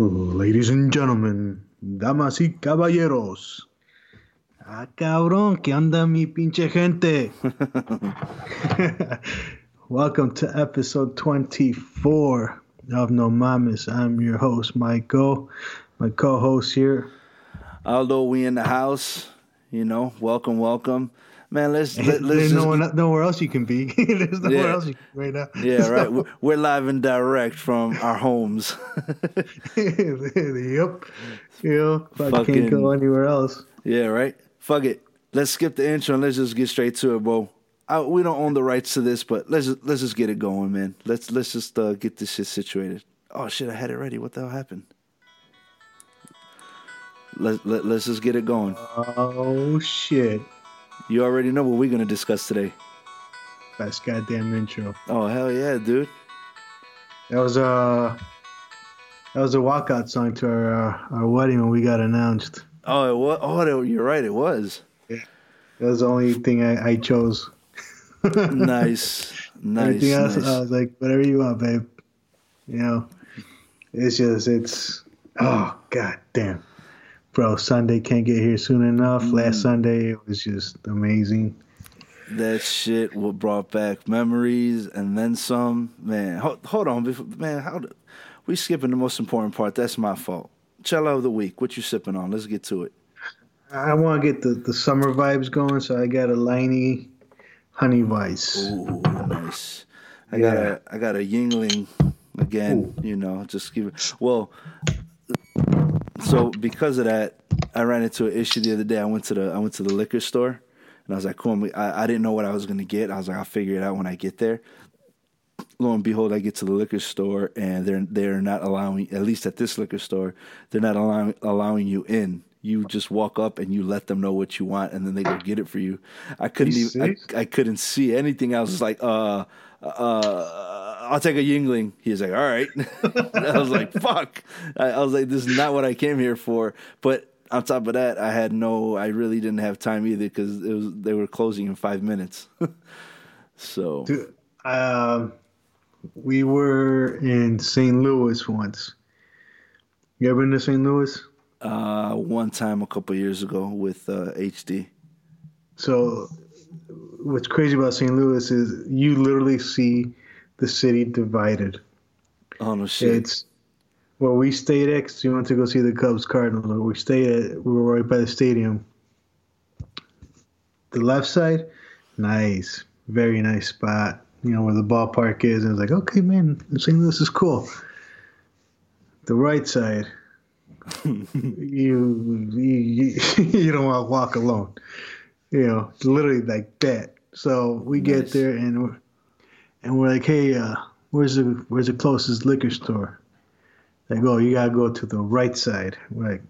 Ladies and gentlemen, damas y caballeros. Ah, cabrón, ¿qué onda mi pinche gente? Welcome to episode 24 of No Mames. I'm your host, Michael. My co-host here. Aldo, we in the house. You know, welcome, welcome. Man, let's let, let's There's just no nowhere else you can be. There's nowhere Yeah. else you can be right now. Yeah, right. We're- We're live and direct from our homes. yep. You know, I Fucking- can't go anywhere else. yeah, right. Fuck it. Let's skip the intro and let's just get straight to it, bro. I, we don't own the rights to this, but let's just, let's just get it going, man. Let's let's just uh, get this shit situated. Oh shit, I had it ready. What the hell happened? Let, let, let's just get it going. Oh shit. You already know what we're gonna discuss today. Best goddamn intro. Oh hell yeah, dude. That was a that was a walkout song to our uh, our wedding when we got announced. Oh, it was. Oh, you're right. It was Yeah. That was the only thing I, I chose. nice, nice. Everything else, nice. I was like, whatever you want, babe. You know, it's just it's oh god damn, bro. Sunday can't get here soon enough. Mm. Last Sunday it was just amazing. That shit what brought back memories and then some. Man, hold, hold on, before, man. How do, we skipping the most important part? That's my fault. Cello of the week. What you sipping on? Let's get to it. I want to get the, the summer vibes going, so I got a Leinie Honey Weiss. Ooh, nice. I got Yeah. a I got a Yuengling again. You know, just give it. Well, so because of that, I ran into an issue the other day. I went to the I went to the liquor store, and I was like, "Cool." I, I didn't know what I was gonna get. I was like, "I'll figure it out when I get there." Lo and behold, I get to the liquor store, and they're they're not allowing. At least at this liquor store, they're not allowing allowing you in. You just walk up and you let them know what you want, and then they go get it for you. I couldn't You even. I. I couldn't see anything. I was like, uh, uh, I'll take a Yuengling. He's like, all right. I was like, fuck. I, I was like, this is not what I came here for. But on top of that, I had no. I really didn't have time either because it was they were closing in five minutes. so Dude, um, we were in St. Louis once. You ever been to St. Louis? uh, one time a couple years ago with uh, HD. So, what's crazy about St. Louis is you literally see the city divided. Oh no shit. It's where we stayed at. 'cause we went to go see the Cubs Cardinals. We stayed at. We were right by the stadium. The left side, nice, very nice spot. You know where the ballpark is, and it's like, okay, man, St. Louis is cool. The right side, you you, you don't want to walk alone. You know, it's literally like that. So we get there and we're and we're like, hey, uh, where's the where's the closest liquor store? They go, you gotta go to the right side. We're like,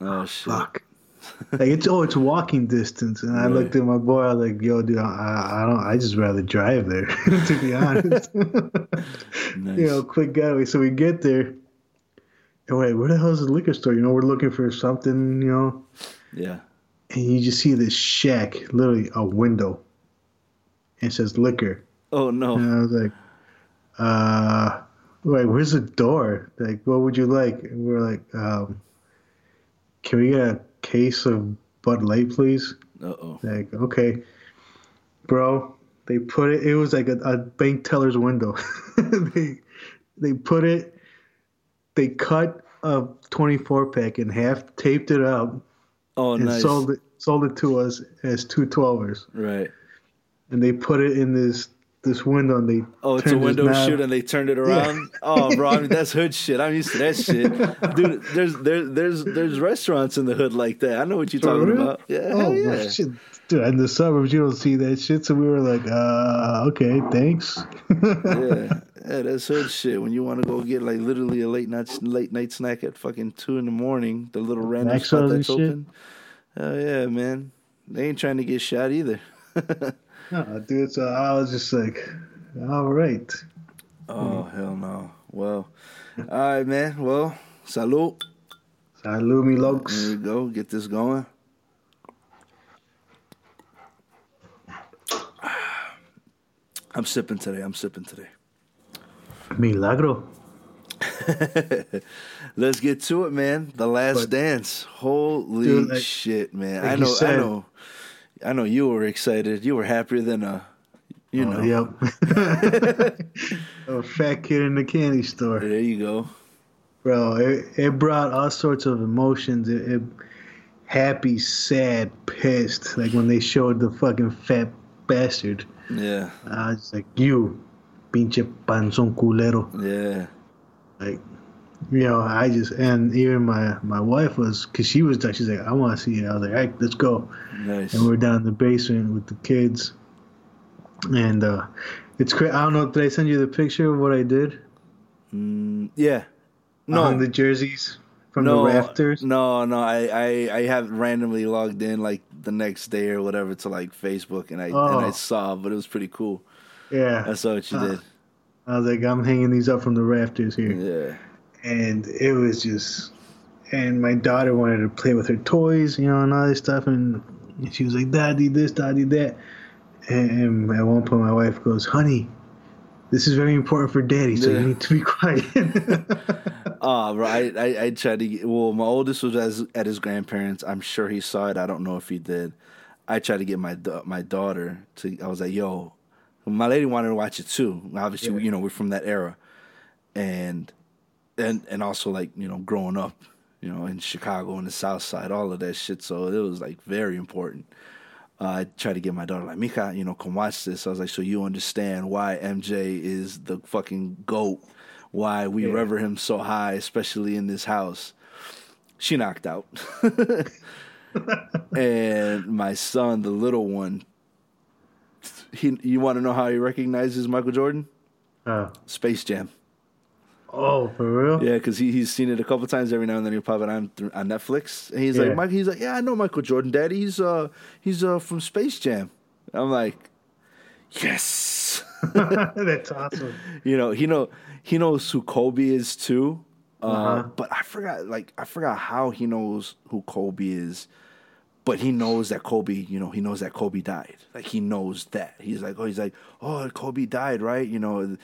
oh shit. fuck. like it's oh, it's walking distance. And I Right. looked at my boy. I was like, yo, dude, I, I don't. I just rather drive there, to be honest. Nice. You know, quick getaway. So we get there. And wait, where the hell is the liquor store? You know, we're looking for something. You know, Yeah. and you just see this shack, literally a window. And it says liquor. Oh no. And I was like, uh, wait, where's the door? Like, what would you like? And we're like, um, can we get a case of Bud Light, please? Uh oh. Like, okay, bro. They put it. It was like a, a bank teller's window. they they put it. They cut a 24 pack in half, taped it up, Oh and nice. sold it sold it to us as two 12ers. Right. And they put it in this this window, and they Oh, it's a window shoot and they turned it around. Oh, bro, I mean that's hood shit. I'm used to that shit, dude. There's there's there's there's restaurants in the hood like that. I know what you're For talking real? about. Yeah, Oh, yeah. shit. Dude, in the suburbs, you don't see that shit. So we were like, uh, okay, thanks. yeah, yeah, that's hood shit. When you want to go get like literally a late night late night snack at fucking two in the morning, the little random Maxwell's spot that's open. oh yeah, man. They ain't trying to get shot either. no, uh, dude, so I was just like, all right. Oh hell no. Well, all right, man. Well, salute. Salud, mi There logs. we go. Get this going. I'm sipping today. I'm sipping today. Milagro. Let's get to it, man. The Last But- Dance. Holy Dude, like- shit, man! like I know, I know, I know. You were excited. You were happier than a, you oh, know. Yep. a fat kid in the candy store. There you go. Bro, it, it brought all sorts of emotions. It, it happy, sad, pissed. Like when they showed the fucking fat bastard. Yeah, I was like, you, pinche panzón culero. yeah, Like, you know, I just and even my my wife was because she was she's like, I want to see it. I was like, all right, let's go. nice. And we're down in the basement with the kids. And uh it's crazy. I don't know. Did I send you the picture of what I did? Mm, yeah. No, on the jerseys from no, the rafters. No, no. I, I, I have randomly logged in like the next day or whatever to like Facebook, and I and I Oh. saw, but it was pretty cool. Yeah, I saw what you Uh, did. I was like, I'm hanging these up from the rafters here, Yeah. And it was just. And my daughter wanted to play with her toys, you know, and all this stuff, and she was like, "Daddy, this, daddy, that." And at one point, my wife goes, "Honey, this is very important for Daddy, so Yeah. you need to be quiet." Oh, bro, I, I, I tried to get, well, my oldest was as, at his grandparents. I'm sure he saw it. I don't know if he did. I tried to get my my daughter to, I was like, yo, my lady wanted to watch it too. Obviously, Yeah. you know, we're from that era. And, and, and also like, you know, growing up, you know, in Chicago and the South Side, all of that shit. So it was like very important. Uh, I tried to get my daughter like, Mika, you know, come watch this. I was like, so you understand why MJ is the fucking goat, why we Yeah. rever him so high, especially in this house. She knocked out. and my son, the little one, he you want to know how he recognizes Michael Jordan? oh. Space Jam. Oh, for real? Yeah, because he, he's seen it a couple times. Every now and then he'll pop it on through- on Netflix. And he's Yeah. like, Mike, he's like, yeah, I know Michael Jordan, Daddy. He's uh he's uh from Space Jam. I'm like, yes. That's awesome. you know, he know he knows who Kobe is too. Uh, Uh-huh. But I forgot, like, I forgot how he knows who Kobe is. But he knows that Kobe, you know, he knows that Kobe died. Like he knows that. He's like, oh, he's like, oh, Kobe died, right? You know,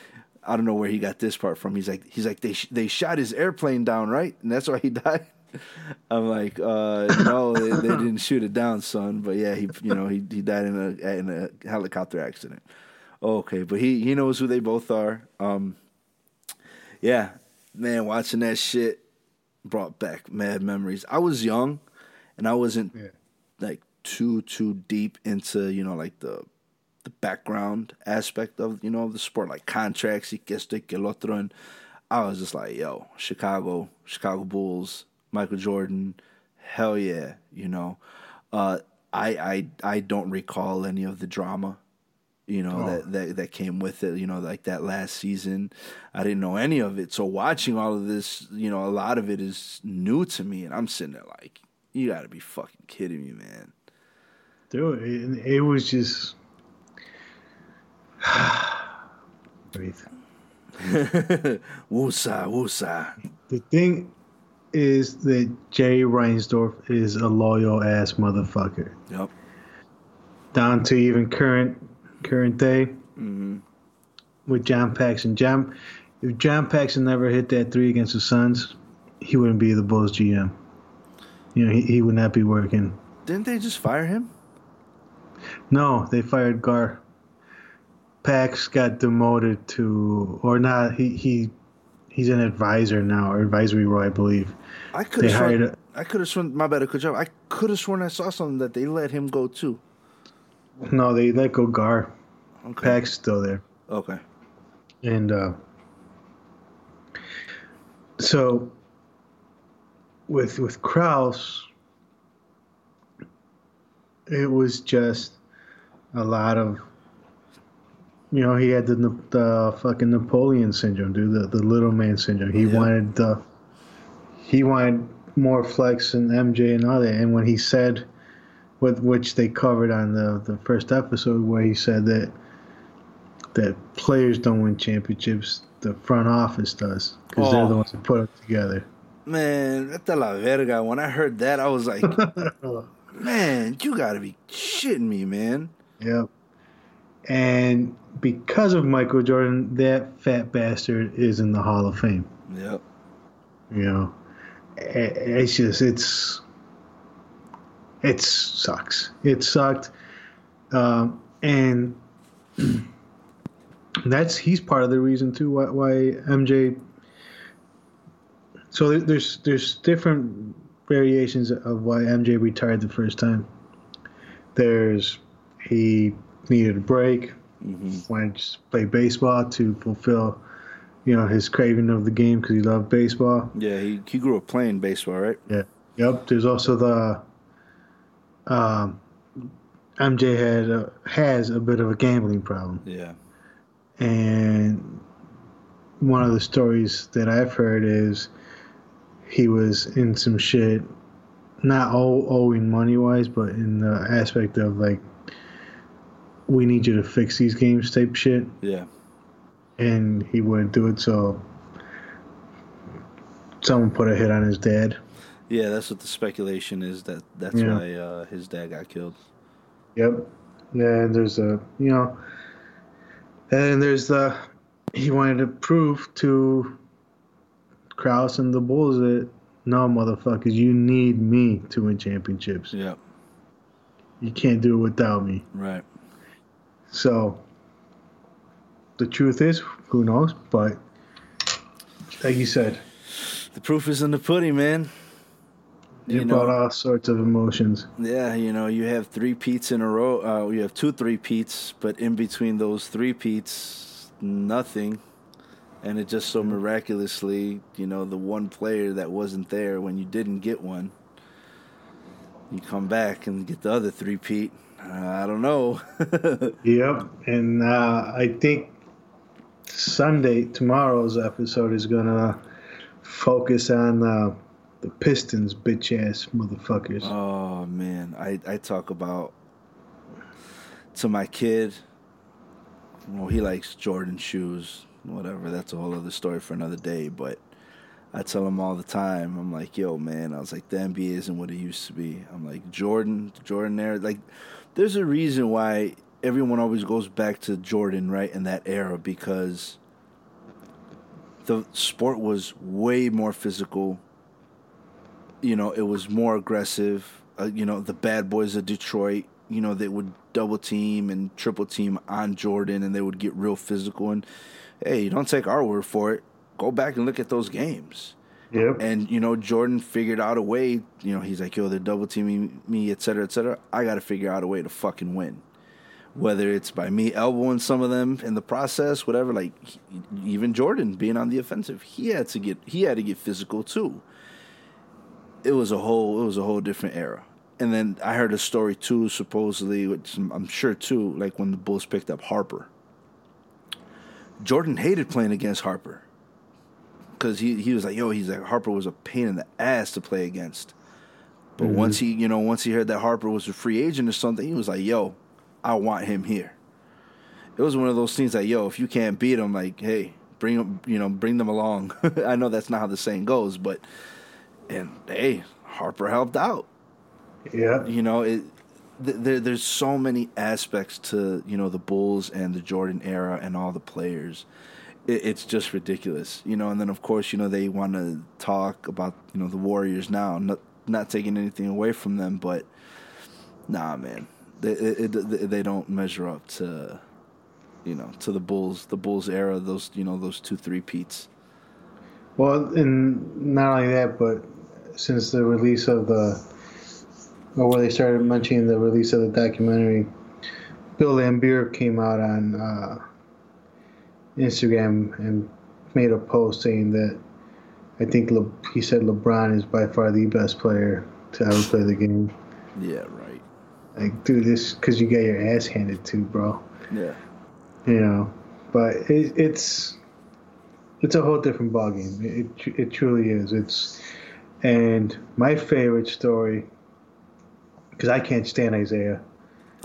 I don't know where he got this part from. He's like, he's like, they sh- they shot his airplane down, right? And that's why he died. I'm like, uh, no, they, they didn't shoot it down, son. But yeah, he, you know, he he died in a in a helicopter accident. Okay, but he he knows who they both are. Um, yeah, man, watching that shit brought back mad memories. I was young, and I wasn't Yeah. like too too deep into you know like the the background aspect of you know the sport, like contracts, y que esto y que el otro, and I was just like, yo, Chicago, Chicago Bulls, Michael Jordan, hell yeah, you know. Uh, I I I don't recall any of the drama you know Oh. that, that that came with it you know like that last season i didn't know any of it so watching all of this you know a lot of it is new to me and i'm sitting there like you gotta be fucking kidding me man Dude, it, it was just. Breathe. woosah woosah The thing is that Jay Reinsdorf is a loyal ass motherfucker. yep Down to even current current day mm-hmm. with John Paxson. John, if John Paxson never hit that three against the Suns, he wouldn't be the Bulls GM. You know, he, he would not be working. didn't they just fire him No, they fired Gar. Pax got demoted to, or not. He he he's an advisor now, or advisory role, I believe. i could have sworn a- i could have sworn my bad good job i could have sworn i saw something that they let him go too No, they let go Gar. okay Pax still there, okay and uh, so with with Krause, it was just a lot of. You know, he had the the fucking Napoleon syndrome, dude. The the little man syndrome. He Yeah. wanted the. He wanted more flex and MJ and all that. And when he said, with which they covered on the the first episode, where he said that that players don't win championships, the front office does, because they're the Oh. ones that put it together. man that's a la verga when i heard that i was like man you gotta be shitting me man Yep. And because of Michael Jordan, that fat bastard is in the Hall of Fame. yep You know, it's just it's it sucks. It sucked, um, and that's he's part of the reason too why, why MJ. So there's there's different variations of why MJ retired the first time. There's he needed a break, mm-hmm. wanted to play baseball to fulfill, you know, his craving of the game because he loved baseball. Yeah, he he grew up playing baseball, right? Yeah. Yep. There's also the um, MJ had a, has a bit of a gambling problem. Yeah. And one of the stories that I've heard is he was in some shit, not all owing money wise, but in the aspect of like, we need you to fix these games type shit. Yeah. And he wouldn't do it, so someone put a hit on his dad. Yeah, that's what the speculation is. That that's yeah. why uh, his dad got killed. Yep. Yeah, And there's a you know, and there's the he wanted to prove to Krause and the Bulls that no motherfuckers, you need me to win championships. Yep. You can't do it without me. Right. So the truth is, who knows? But like you said, the proof is in the pudding, man. You know, brought all sorts of emotions. Yeah, you know, you have three peats in a row. Uh, you have two three peats, but in between those three peats, nothing. And it just so miraculously, you know, the one player that wasn't there when you didn't get one, you come back and get the other three peat. I don't know. yep, and uh, I think Sunday tomorrow's episode is gonna focus on uh, the Pistons, bitch ass motherfuckers. Oh man, I I talk about to my kid. Well, he likes Jordan shoes, whatever. That's a whole other story for another day. But I tell him all the time. I'm like, yo, man. I was like, the NBA isn't what it used to be. I'm like, Jordan, Jordan there. Like, there's a reason why everyone always goes back to Jordan, right, in that era because the sport was way more physical you know, it was more aggressive. Uh, you know, the bad boys of Detroit, you know, they would double team and triple team on Jordan and they would get real physical. And hey, don't take our word for it. Go back and look at those games. Yep. And, you know, Jordan figured out a way, you know, he's like, yo, they're double teaming me, et cetera, et cetera. I got to figure out a way to fucking win. Whether it's by me elbowing some of them in the process, whatever, like even Jordan being on the offensive, he had to get he had to get physical too it was a whole it was a whole different era. And then I heard a story too, supposedly, which I'm sure too, like when the Bulls picked up Harper. Jordan hated playing against Harper because he he was like, yo, he's like Harper was a pain in the ass to play against. But mm-hmm. once he, you know, once he heard that Harper was a free agent or something, he was like, yo, I want him here. It was one of those things like, yo, if you can't beat him, like, hey, bring them, you know, bring them along. I know that's not how the saying goes, but and hey, Harper helped out. Yeah, you know it. Th- there, there's so many aspects to you know the Bulls and the Jordan era and all the players. It, it's just ridiculous, you know. And then of course you know they want to talk about you know the Warriors now, not not taking anything away from them, but nah, man, they it, they don't measure up to you know to the Bulls the Bulls era. Those you know those two three peats. Well, and not only that, but since the release of the, or where they started mentioning the release of the documentary, Bill Laimbeer came out on uh, Instagram and made a post saying that I think Le- he said LeBron is by far the best player to ever play the game. Yeah, right. Like, dude, this because you get your ass handed to, bro. Yeah. You know, but it, it's it's a whole different ballgame. It it truly is. It's and my favorite story because I can't stand Isiah.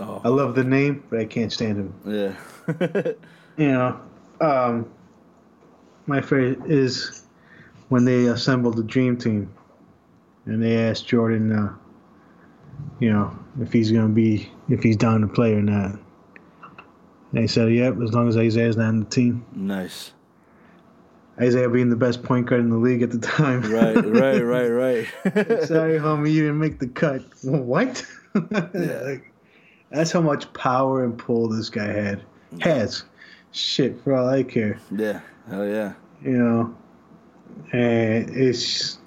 Oh. I love the name, but I can't stand him. Yeah. you know, um, my favorite is when they assembled the dream team, and they asked Jordan, uh, you know, if he's gonna be if he's down to play or not. And they said, "Yep, as long as Isiah's not on the team." Nice. Isiah being the best point guard in the league at the time. Right, right, right, right. Sorry, homie, you didn't make the cut. What? yeah. like, that's how much power and pull this guy had. Has. Shit, for all I care. Yeah, hell yeah. You know, and it's.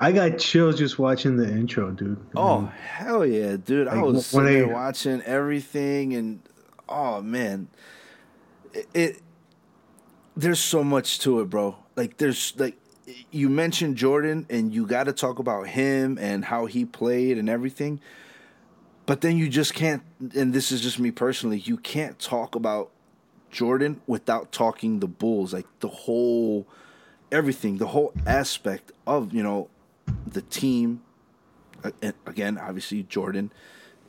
I got chills just watching the intro, dude. Oh hell yeah, dude! Like, I was sitting there watching everything, and oh man, it, it. There's so much to it, bro. Like there's like you mentioned Jordan, and you got to talk about him and how he played and everything. But then you just can't, and this is just me personally, you can't talk about Jordan without talking the Bulls, like the whole, everything, the whole aspect of you know, the team. And again, obviously Jordan,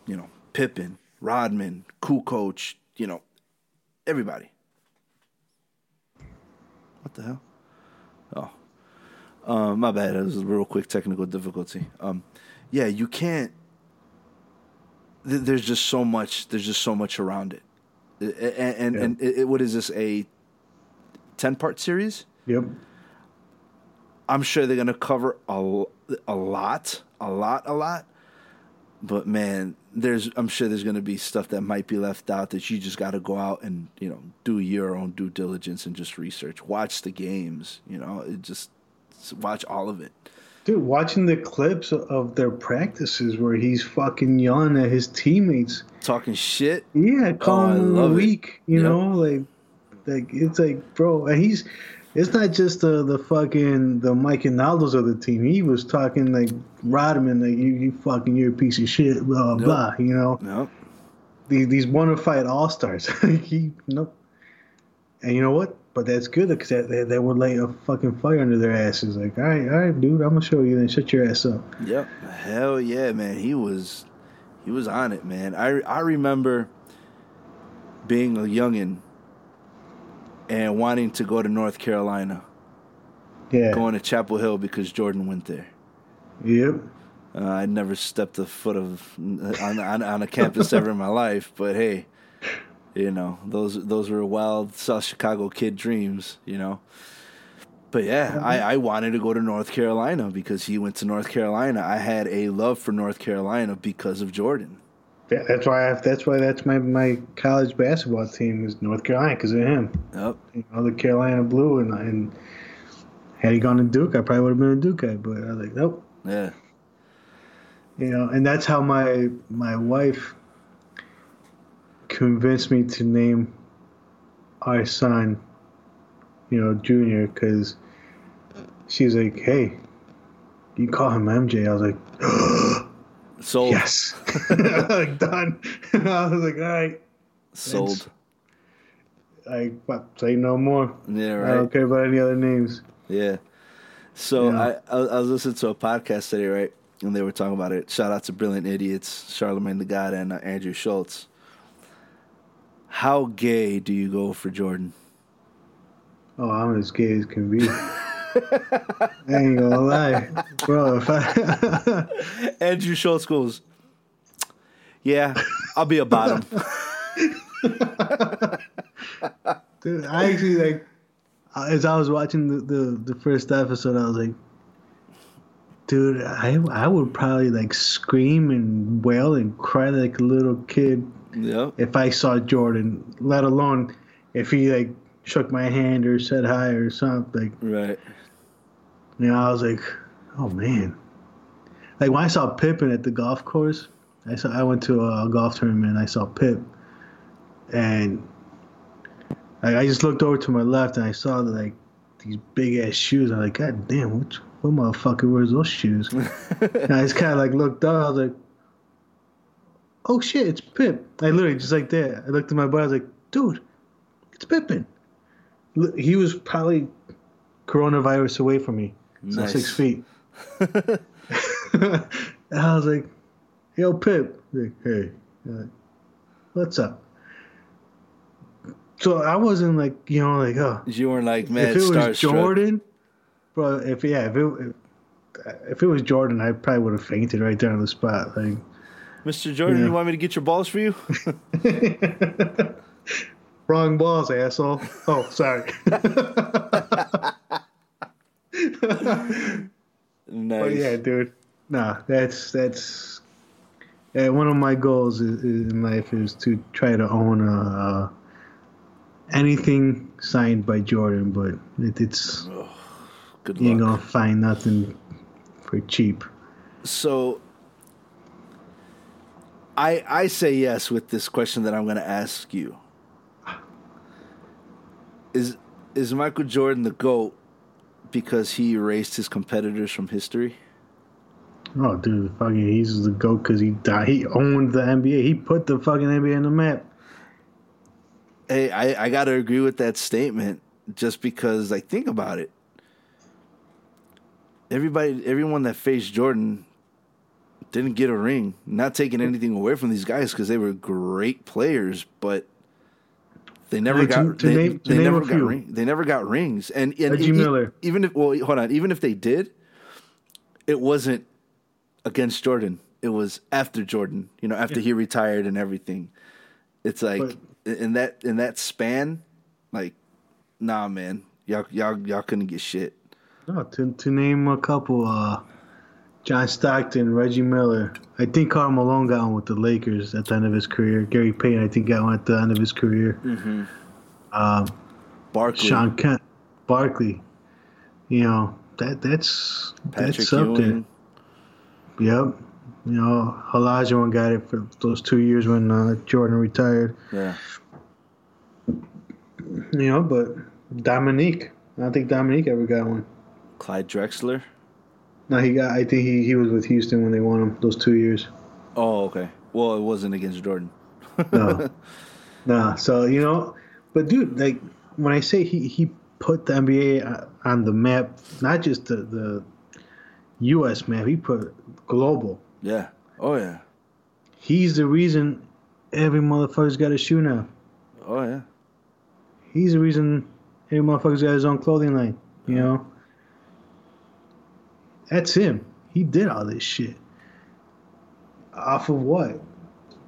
you know, Pippen, Rodman, cool coach, you know, everybody. What the hell? Oh, uh, my bad. It was a real quick technical difficulty. Um, yeah, you can't. Th- there's just so much. There's just so much around it, and and, yeah. and it, what is this a ten part series? Yep. I'm sure they're gonna cover a a lot, a lot, a lot. But man, there's I'm sure there's gonna be stuff that might be left out that you just got to go out and you know do your own due diligence and just research, watch the games. You know, it just watch all of it. Dude, watching the clips of their practices where he's fucking yelling at his teammates, talking shit. Yeah, oh, calling oh, them weak. You yep. know, like, like it's like, bro, and he's. It's not just the the fucking the Mike Ronaldos of the team. He was talking like Rodman, like you, you fucking you're a piece of shit, blah blah. blah you know. Nope. These these bona fide all stars. he nope. And you know what? But that's good because that, that, that would light a fucking fire under their asses. Like, all right, all right, dude, I'm gonna show you. Then shut your ass up. Yep. Hell yeah, man. He was, he was on it, man. I I remember being a youngin and wanting to go to North Carolina. Yeah. Going to Chapel Hill because Jordan went there. Yep. Uh, I never stepped a foot of on, on, on a campus ever in my life, but hey, you know, those those were wild South Chicago kid dreams, you know. But yeah, I, I wanted to go to North Carolina because he went to North Carolina. I had a love for North Carolina because of Jordan. Yeah, that's why I that's why that's my, my college basketball team is North Carolina because of him. Yep. You know, the Carolina Blue and and had he gone to Duke, I probably would have been a Duke guy. But I was like, nope. Yeah. You know, and that's how my my wife convinced me to name our son, you know, Junior, because she's like, hey, you call him MJ. I was like, sold. Yes, like done. I was like, all right, sold. I say no more. Yeah, right. I don't care about any other names. Yeah. So yeah. I I was listening to a podcast today, right, and they were talking about it. Shout out to Brilliant Idiots, Charlemagne the God, and uh, Andrew Schulz. How gay do you go for Jordan? Oh, I'm as gay as can be. I ain't gonna lie, bro. If I Andrew Schulz goes, yeah, I'll be a bottom. Dude, I actually like uh, as I was watching the, the, the first episode, I was like, dude, I I would probably like scream and wail and cry like a little kid yeah. If I saw Jordan, let alone if he like shook my hand or said hi or something. Right. You know, I was like, oh man. Like when I saw Pippen at the golf course, I saw I went to a golf tournament. I saw Pip, and like I just looked over to my left and I saw the, like these big ass shoes. I'm like, God damn, what, what motherfucker wears those shoes? and I just kind of like looked up. I was like, oh shit, it's Pip. I literally just like that. I looked at my buddy. I was like, dude, it's Pippen. He was probably coronavirus away from me. So nice. six feet. and I was like, yo, Pip. Like, hey, like, what's up? So I wasn't like, you know, like, oh. You weren't like, man, if it was Jordan, bro, if, yeah, if it, if, if it was Jordan, I probably would have fainted right there on the spot. Like, Mr. Jordan, yeah. you want me to get your balls for you? Wrong balls, asshole. Oh, sorry. nice. But yeah, dude. Nah, that's that's yeah, one of my goals is, is in life is to try to own a, uh, anything signed by Jordan, but it, it's Good luck you ain't gonna find nothing for cheap. So I I say yes with this question that I'm going to ask you. Is is Michael Jordan the goat because he erased his competitors from history? Oh, dude, fucking, he's the goat because he died. He owned the NBA. He put the fucking NBA on the map. Hey, I, I got to agree with that statement just because, like, think about it. Everybody, everyone that faced Jordan didn't get a ring. Not taking anything away from these guys because they were great players, but they never to- got to they, name- they never got ring, they never got rings. And, and Reggie e- Miller. even if well, hold on, even if they did, it wasn't against Jordan. It was after Jordan. You know, after he retired and everything. It's like in that in that span, like, nah, man, y'all y'all y'all couldn't get shit. No, to to name a couple, uh, John Stockton, Reggie Miller. I think Karl Malone got one with the Lakers at the end of his career. Gary Payton, I think, got one at the end of his career. Um, Barkley, Shawn Kemp, Barkley. You know that that's Patrick that's something. Ewing. Yep. You know, Olajuwon got it for those two years when uh, Jordan retired. Yeah, You know, but Dominique, I don't think Dominique ever got one. Clyde Drexler. No, he got. I think he, he was with Houston when they won him those two years. Oh, okay. Well, it wasn't against Jordan. No, no. So you know, but dude, like when I say he he put the NBA uh, on the map, not just the the U.S. map, he put global. Yeah. Oh yeah. He's the reason every motherfucker's got a shoe now. Oh yeah. He's the reason every motherfucker's got his own clothing line. You know, that's him. He did all this shit. Off of what?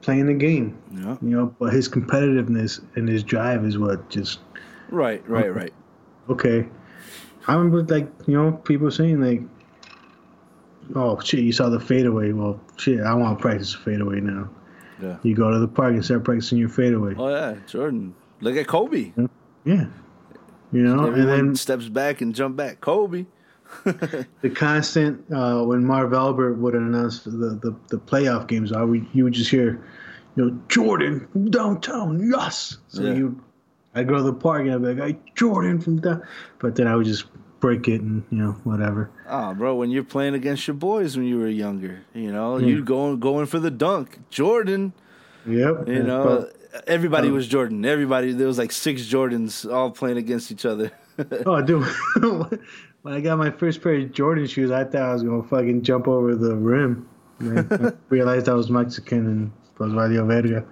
Playing the game. Yeah. You know, but his competitiveness and his drive is what just Right. Right. Right. okay. I remember like you know people saying like, "Oh shit, you saw the fadeaway." Well, shit, I want to practice the fadeaway now. Yeah. You go to the park and start practicing your fadeaway. Oh yeah. Jordan. Look at Kobe. Yeah, you know, Everyone and then steps back and jump back. Kobe. The constant uh, when Marv Albert would announce the, the, the playoff games, I would you would just hear, you know, Jordan from downtown, yes. So Yeah. you, I'd go to the park and I'd be like, hey, Jordan from down, but then I would just break it and you know whatever. Ah, bro, when you're playing against your boys when you were younger, you know, you going going for the dunk. Jordan, Yep. you know, everybody was Jordan. Everybody there was like six Jordans all playing against each other. oh, dude. when I got my first pair of Jordan shoes, I thought I was gonna fucking jump over the rim. And I realized I was Mexican and was Radio Verga.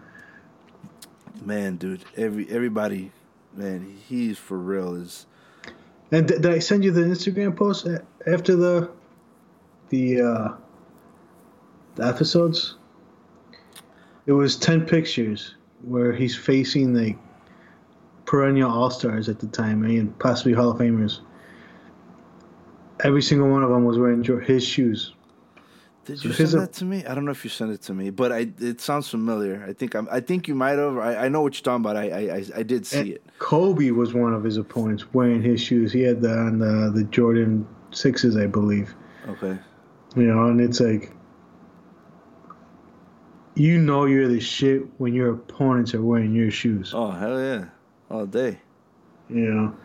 man, dude, every everybody, man, he's for real. Is And did, did I send you the Instagram post after the the uh, the episodes? It was ten pictures where he's facing like perennial all stars at the time and possibly Hall of Famers. Every single one of them was wearing his shoes. did you So send that to me? I don't know if you sent it to me, but I it sounds familiar. I think I'm. I think you might have. I, I know what you're talking about. I I I, did see it. Kobe was one of his opponents wearing his shoes. He had the on the, the Jordan sixes, I believe. Okay. You know, and it's like you know you're the shit when your opponents are wearing your shoes. Oh hell yeah, all day. You know,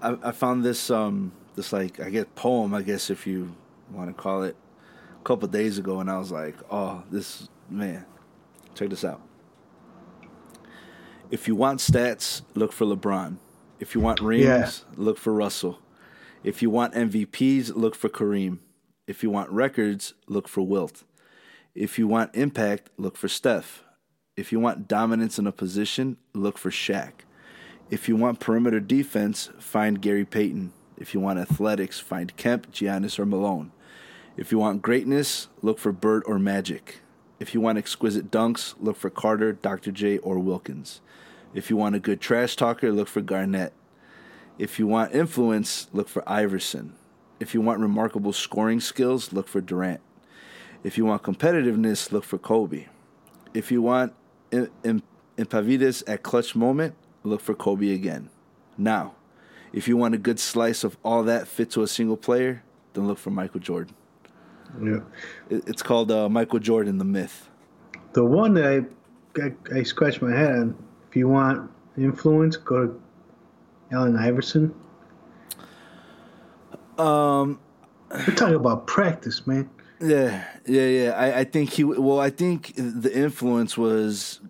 I, I found this um this like I guess poem I guess if you want to call it a couple days ago and I was like oh this man check this out. If you want stats look for LeBron. If you want rings Yeah. look for Russell. If you want MVPs look for Kareem. If you want records look for Wilt. If you want impact look for Steph. If you want dominance in a position look for Shaq. If you want perimeter defense, find Gary Payton. If you want athletics, find Kemp, Giannis, or Malone. If you want greatness, look for Bird or Magic. If you want exquisite dunks, look for Carter, Dr. J, or Wilkins. If you want a good trash talker, look for Garnett. If you want influence, look for Iverson. If you want remarkable scoring skills, look for Durant. If you want competitiveness, look for Kobe. If you want impavidus at clutch moment, look for Kobe again. Now, if you want a good slice of all that fit to a single player, then look for Michael Jordan. Yeah. It's called uh, Michael Jordan, the myth. The one that I, I, I scratched my head on, if you want influence, go to Allen Iverson. Um, We're talking about practice, man. Yeah, yeah, yeah. I, I think he. Well, I think the influence was.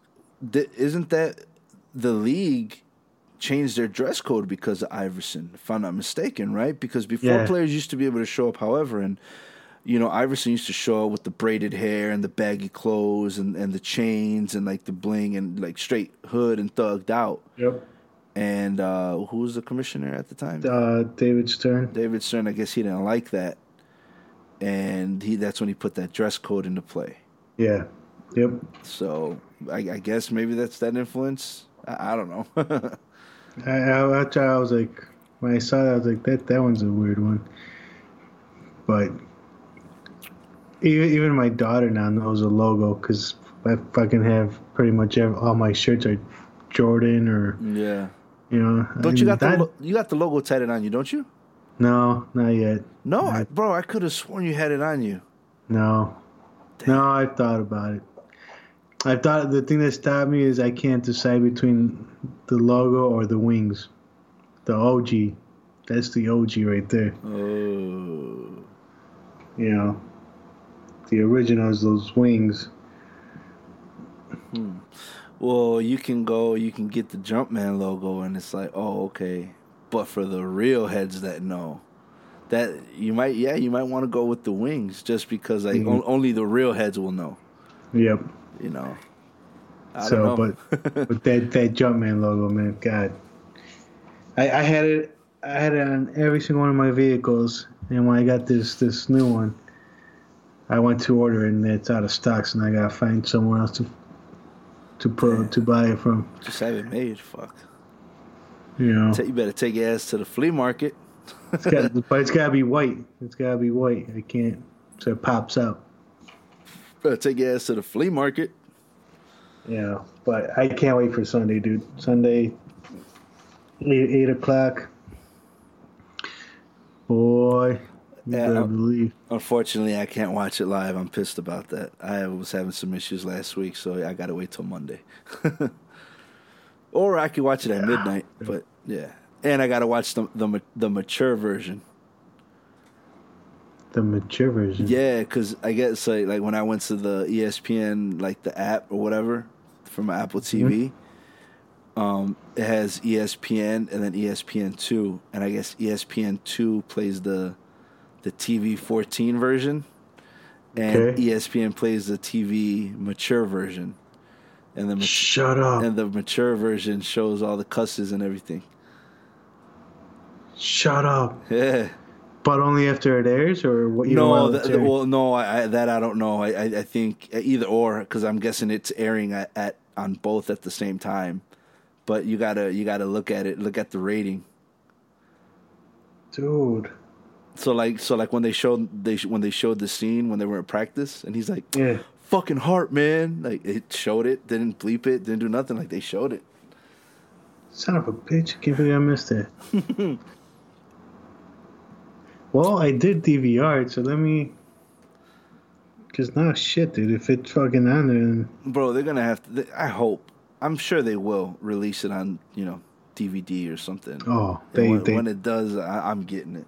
Isn't that the league changed their dress code because of Iverson, if I'm not mistaken, right? Because before yeah. players used to be able to show up however, and you know, Iverson used to show up with the braided hair and the baggy clothes and, and the chains and like the bling and like straight hood and thugged out. Yep. And uh, who was the commissioner at the time? Uh, David Stern. David Stern. I guess he didn't like that, and he that's when he put that dress code into play. Yeah. Yep. So I, I guess maybe that's that influence. I, I don't know. I, I, I was like, when I saw that, I was like, that that one's a weird one. But even even my daughter now knows the logo because I fucking have pretty much every, all my shirts are Jordan or yeah, you know. Don't you got that, the you got the logo tatted on you? Don't you? No, not yet. No, I, bro, I could have sworn you had it on you. No, Damn. no, I thought about it. I thought the thing that stopped me is I can't decide between the logo or the wings. The OG. That's the OG right there. Oh. You know, the originals, those wings. Hmm. Well, you can go, you can get the Jumpman logo, and it's like, oh, okay. But for the real heads that know, that you might, yeah, you might want to go with the wings, just because like mm-hmm. only the real heads will know. Yep. You know. I so, but but that that Jumpman logo, man, God, I, I had it, I had it on every single one of my vehicles, and when I got this this new one, I went to order it, and it's out of stocks, and I gotta find somewhere else to to put, yeah. to buy it from. Just have it made. Fuck. You know. You better take your ass to the flea market. it's got, but it's gotta be white. It's gotta be white. I can't. So it pops out. Better take your ass to the flea market. Yeah, but I can't wait for Sunday, dude. Sunday, eight, eight o'clock. Boy, yeah, unfortunately, I can't watch it live. I'm pissed about that. I was having some issues last week, so I got to wait till Monday. or I could watch it at yeah. midnight, but yeah. And I got to watch the, the the mature version. The mature version. Yeah, because I guess like like when I went to the ESPN like the app or whatever from my Apple TV, mm-hmm. um, it has ESPN and then ESPN two, and I guess ESPN two plays the the TV 14 version, and okay. ESPN plays the TV mature version. And the shut up. And the mature version shows all the cusses and everything. Shut up. Yeah. But only after it airs, or what? You no, the, well, no, I, I, that I don't know. I, I, I think either or, because I'm guessing it's airing at, at on both at the same time. But you gotta you gotta look at it. Look at the rating. Dude. So like so like when they showed they when they showed the scene when they were in practice and he's like yeah fucking heart man like it showed it didn't bleep it didn't do nothing like they showed it. Son of a bitch! I can't believe I missed it. well, I did DVR it, so let me. Cause now shit, dude. If it's fucking on there, then... bro, they're gonna have to. I hope. I'm sure they will release it on you know DVD or something. Oh, they, when, they... when it does, I, I'm getting it.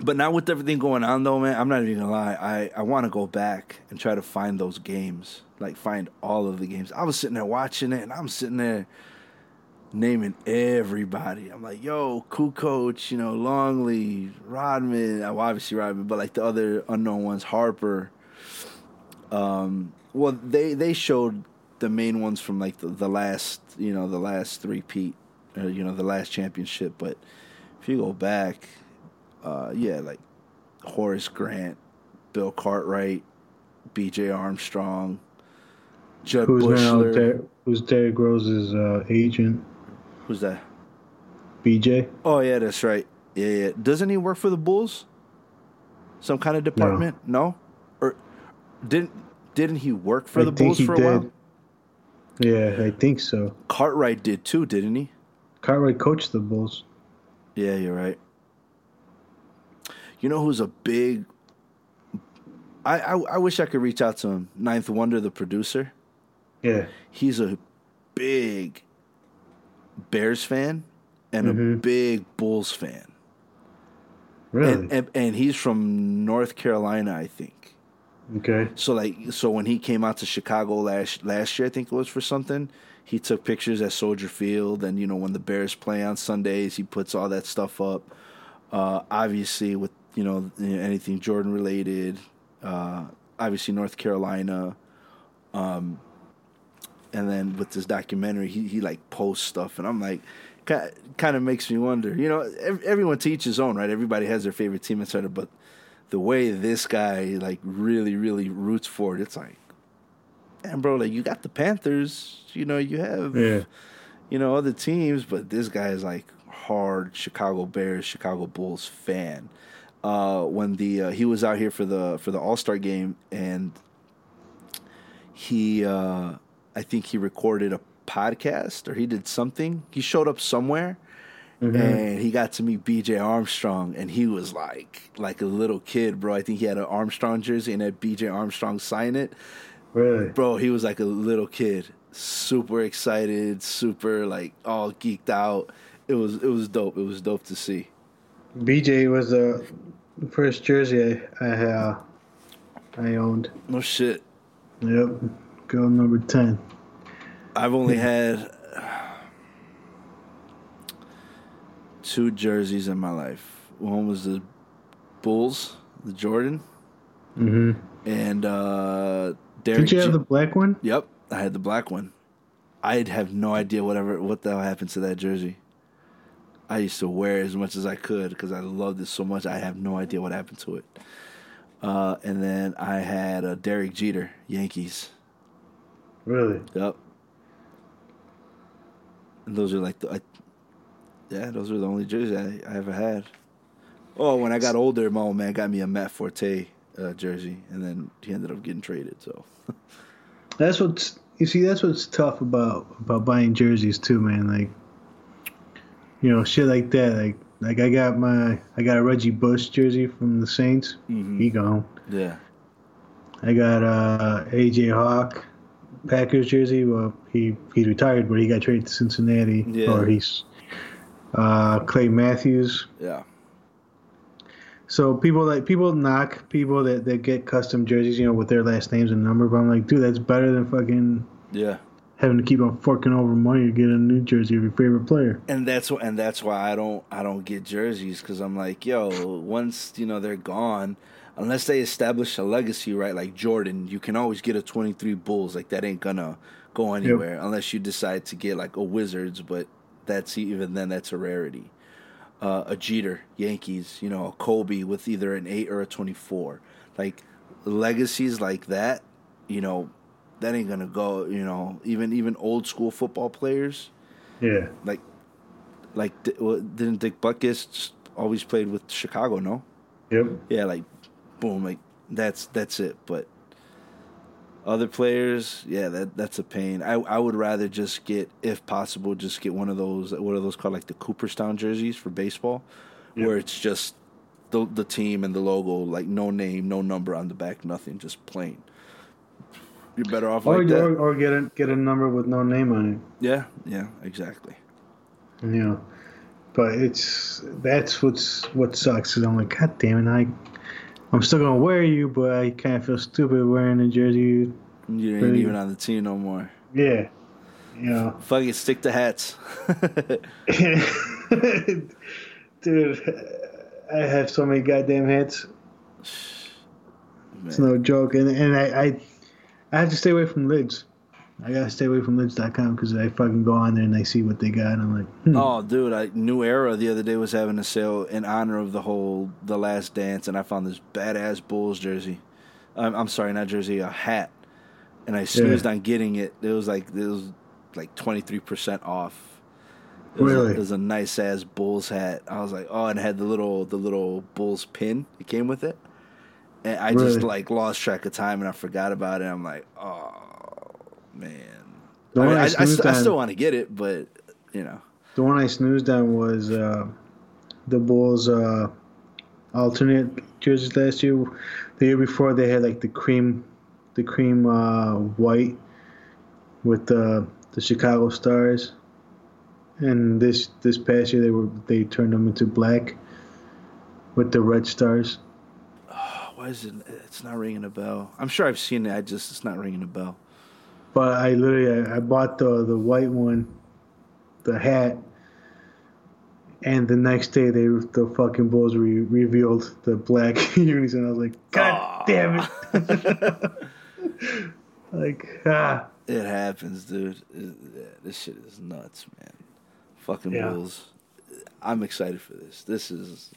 But now with everything going on, though, man, I'm not even gonna lie. I, I want to go back and try to find those games, like find all of the games. I was sitting there watching it, and I'm sitting there naming everybody. I'm like, yo, Kukoc, you know, Longley, Rodman, well, obviously Rodman, but like the other unknown ones, Harper. Um, well, they they showed the main ones from like the, the last, you know, the last three Pete, or, you know, the last championship. But if you go back, uh, yeah, like Horace Grant, Bill Cartwright, B.J. Armstrong, Jud Who's now Buechler. Der- who's Derrick Rose's uh, agent? Who's that? BJ. Oh yeah, that's right. Yeah, yeah. Doesn't he work for the Bulls? Some kind of department? No, or didn't didn't he work for I the Bulls for a did. while? Yeah, I think so. Cartwright did too, didn't he? Cartwright coached the Bulls. Yeah, you're right. You know who's a big? I, I I wish I could reach out to him. Ninth Wonder, the producer. Yeah. He's a big Bears fan and a Mhm. big Bulls fan. Really? And, and and he's from North Carolina, I think. okay. So like so when he came out to Chicago last last year, I think it was for something. He took pictures at Soldier Field, and you know when the Bears play on Sundays, he puts all that stuff up. Uh, obviously, with you know anything Jordan related, uh, obviously North Carolina, um, and then with this documentary, he he like posts stuff, and I'm like, kind of makes me wonder. You know, ev- everyone to each his own, right? Everybody has their favorite team, etc. But the way this guy like really, really roots for it, it's like, man, bro, like you got the Panthers, you know, you have, Yeah. you know, other teams, but this guy is like hard Chicago Bears, Chicago Bulls fan. Uh, when the uh, he was out here for the for the All Star game, and he, uh, I think he recorded a podcast or he did something. He showed up somewhere, and he got to meet B.J. Armstrong, and he was like like a little kid, bro. I think he had an Armstrong jersey and had B.J. Armstrong sign it Really? bro he was like a little kid super excited super like all geeked out it was it was dope it was dope to see BJ was the first jersey I, I uh, I owned. no shit Yep. Girl number ten. i've only had two jerseys in my life one was the bulls the jordan Mm-hmm. and uh Derek Did you have the black one? Yep, I had the black one. I'd have no idea whatever what the hell happened to that jersey. I used to wear it as much as I could because I loved it so much. I have no idea what happened to it. Uh, and then I had a Derek Jeter Yankees. Really? Yep. And those are like the, I, yeah, those are the only jerseys I, I ever had. Oh, when I got older, my old man got me a Matt Forte uh, jersey, and then he ended up getting traded. So That's what's you see. That's what's tough about about buying jerseys too, man. Like, you know, shit like that. Like, like I got my I got a Reggie Bush jersey from the Saints. Mhm. He gone. yeah, I got uh AJ Hawk Packers jersey. Well, he he's retired, but he got traded to Cincinnati. Yeah. Or he's uh Clay Matthews. yeah, So people like people knock people that, that get custom jerseys, you know, with their last names and number. But I'm like, dude, that's better than fucking yeah. having to keep on forking over money to get a new jersey of your favorite player. and that's wh- and that's why I don't I don't get jerseys because I'm like, yo, once you know they're gone, unless they establish a legacy, right? Like Jordan, you can always get a 23 Bulls. Like that ain't gonna go anywhere unless you decide to get like a Wizards, but that's even then that's a rarity. Uh, a Jeter, Yankees, you know, a Kobe with either an eight or a 24. Like legacies like that, you know, that ain't gonna go. You know, even even old school football players Yeah. like like well, didn't Dick Butkus always played with Chicago? No, Yep. yeah, like boom, like that's that's it. But other players, yeah, that that's a pain. I I would rather just get, if possible, just get one of those. What are those called? Like the Cooperstown jerseys for baseball, Yep. where it's just the the team and the logo, like no name, no number on the back, nothing, just plain. You're better off Or, like that. or or get a get a number with no name on it. yeah, yeah, exactly. know. But it's that's what's what sucks. Is I'm like, God damn it, I I'm still gonna wear you, but I kind of feel stupid wearing a jersey. You ain't even on the team no more. Yeah. You know. Fuck it, stick to hats. Dude, I have so many goddamn hats. It's no joke, and and I, I I have to stay away from lids. I gotta stay away from lids.com because I fucking go on there and I see what they got, and I'm like, hmm. oh, dude, I, New Era the other day was having a sale in honor of the whole The Last Dance, and I found this badass Bulls jersey. I'm, I'm sorry, not jersey, a hat. and I snoozed on getting it. It was like it was like twenty three percent off. It was, Really? a, it was a nice ass Bulls hat. I was like, oh, and it had the little the little Bulls pin. It came with it, and I just like lost track of time and I forgot about it. I'm like, oh man. The I, one mean, I I, I, snoozed st- I still want to get it, but you know, The one I snoozed on was uh, the Bulls' uh, alternate jerseys last year. The year before, they had like the cream, the cream uh, white with the the Chicago Stars, and this this past year they were they turned them into black with the red stars. why is it? It's not ringing a bell. I'm sure I've seen it. I just it's not ringing a bell. But I literally I, I bought the the white one, the hat, and the next day they the fucking Bulls re- revealed the black unis, and I was like, God Aw. damn it! like ah, It happens, dude. It- yeah, this shit is nuts, man. Fucking Yeah. Bulls. I'm excited for this. This is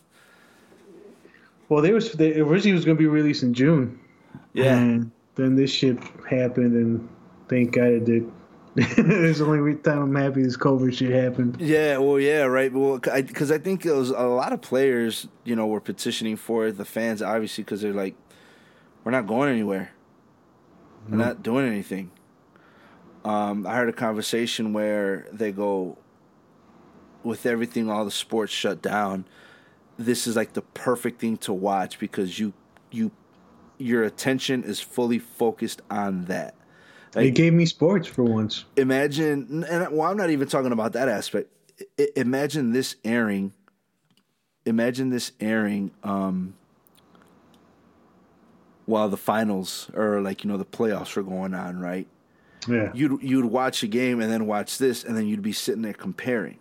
well they was they originally was gonna be released in June, yeah. and then this shit happened, and thank God it did. it's the only time I'm happy this COVID shit happened. Yeah, well, yeah, right. Well, because I, think it was a lot of players, you know, were petitioning for it. The fans, obviously, because they're like, we're not going anywhere. We're not doing anything. Um, I heard a conversation where they go, with everything, all the sports shut down. This is like the perfect thing to watch because you, you, your attention is fully focused on that. It gave me sports for once. imagine and well i'm not even talking about that aspect. I, imagine this airing imagine this airing um while the finals or like you know the playoffs were going on right? Yeah. you'd you'd watch a game and then watch this and then you'd be sitting there comparing.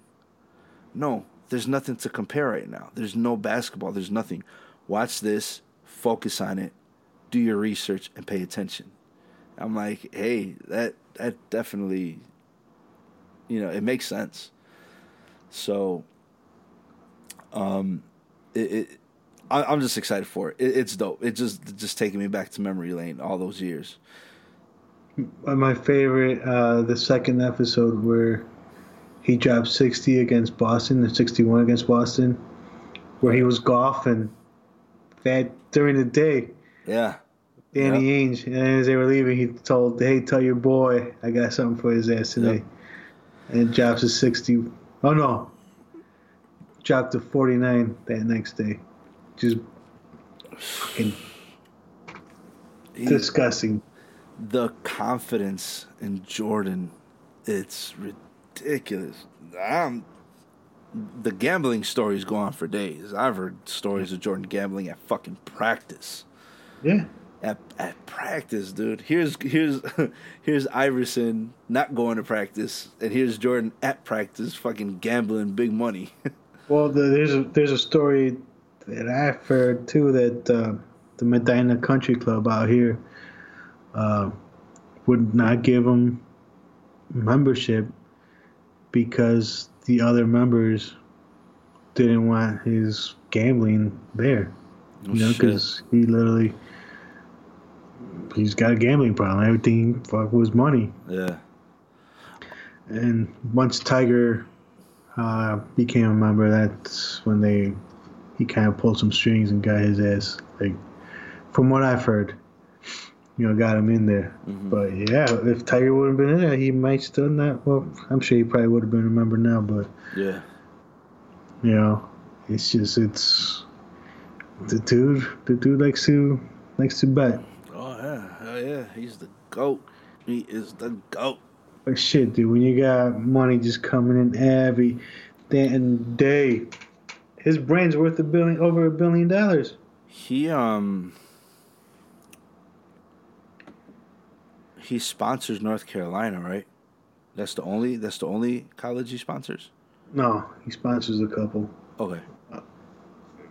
No there's nothing to compare right now. There's no basketball. There's nothing. Watch this focus on it do your research and pay attention i'm like hey that that definitely you know it makes sense so um it, it I, i'm just excited for it. it it's dope it just it's just taking me back to memory lane all those years my favorite, uh, the second episode where he dropped 60 against Boston, or 61 against Boston, where he was golfing that during the day. yeah Danny Ainge, and as they were leaving, he told, "Hey, tell your boy I got something for his ass today." Yep. And drops to 60. Oh no, dropped to 49 that next day. Just fucking He- disgusting. the confidence in Jordan, it's ridiculous. I'm, the gambling stories go on for days. I've heard stories of Jordan gambling at fucking practice. Yeah. At, at practice, dude. Here's here's here's Iverson not going to practice, and here's Jordan at practice, fucking gambling big money. Well, the, there's a there's a story that I've heard too that uh, the Medina Country Club out here uh, would not give him membership because the other members didn't want his gambling there. You know, Oh, because he literally he's got a gambling problem. Everything fuck was money. yeah, And once Tiger uh, became a member, that's when they he kind of pulled some strings and got his ass like from what I've heard, you know, got him in there. Mhm. But yeah, if Tiger would have been in there, he might still not. Well, I'm sure he probably would have been a member now, but yeah. you know, it's just it's the dude. The dude likes to likes to bet. Oh yeah, hell yeah. He's the goat. He is the goat. Like shit, dude. When you got money just coming in every damn day, his brand's worth a billion, over a billion dollars. He um he sponsors North Carolina, right? That's the only that's the only college he sponsors. No, he sponsors a couple, Okay.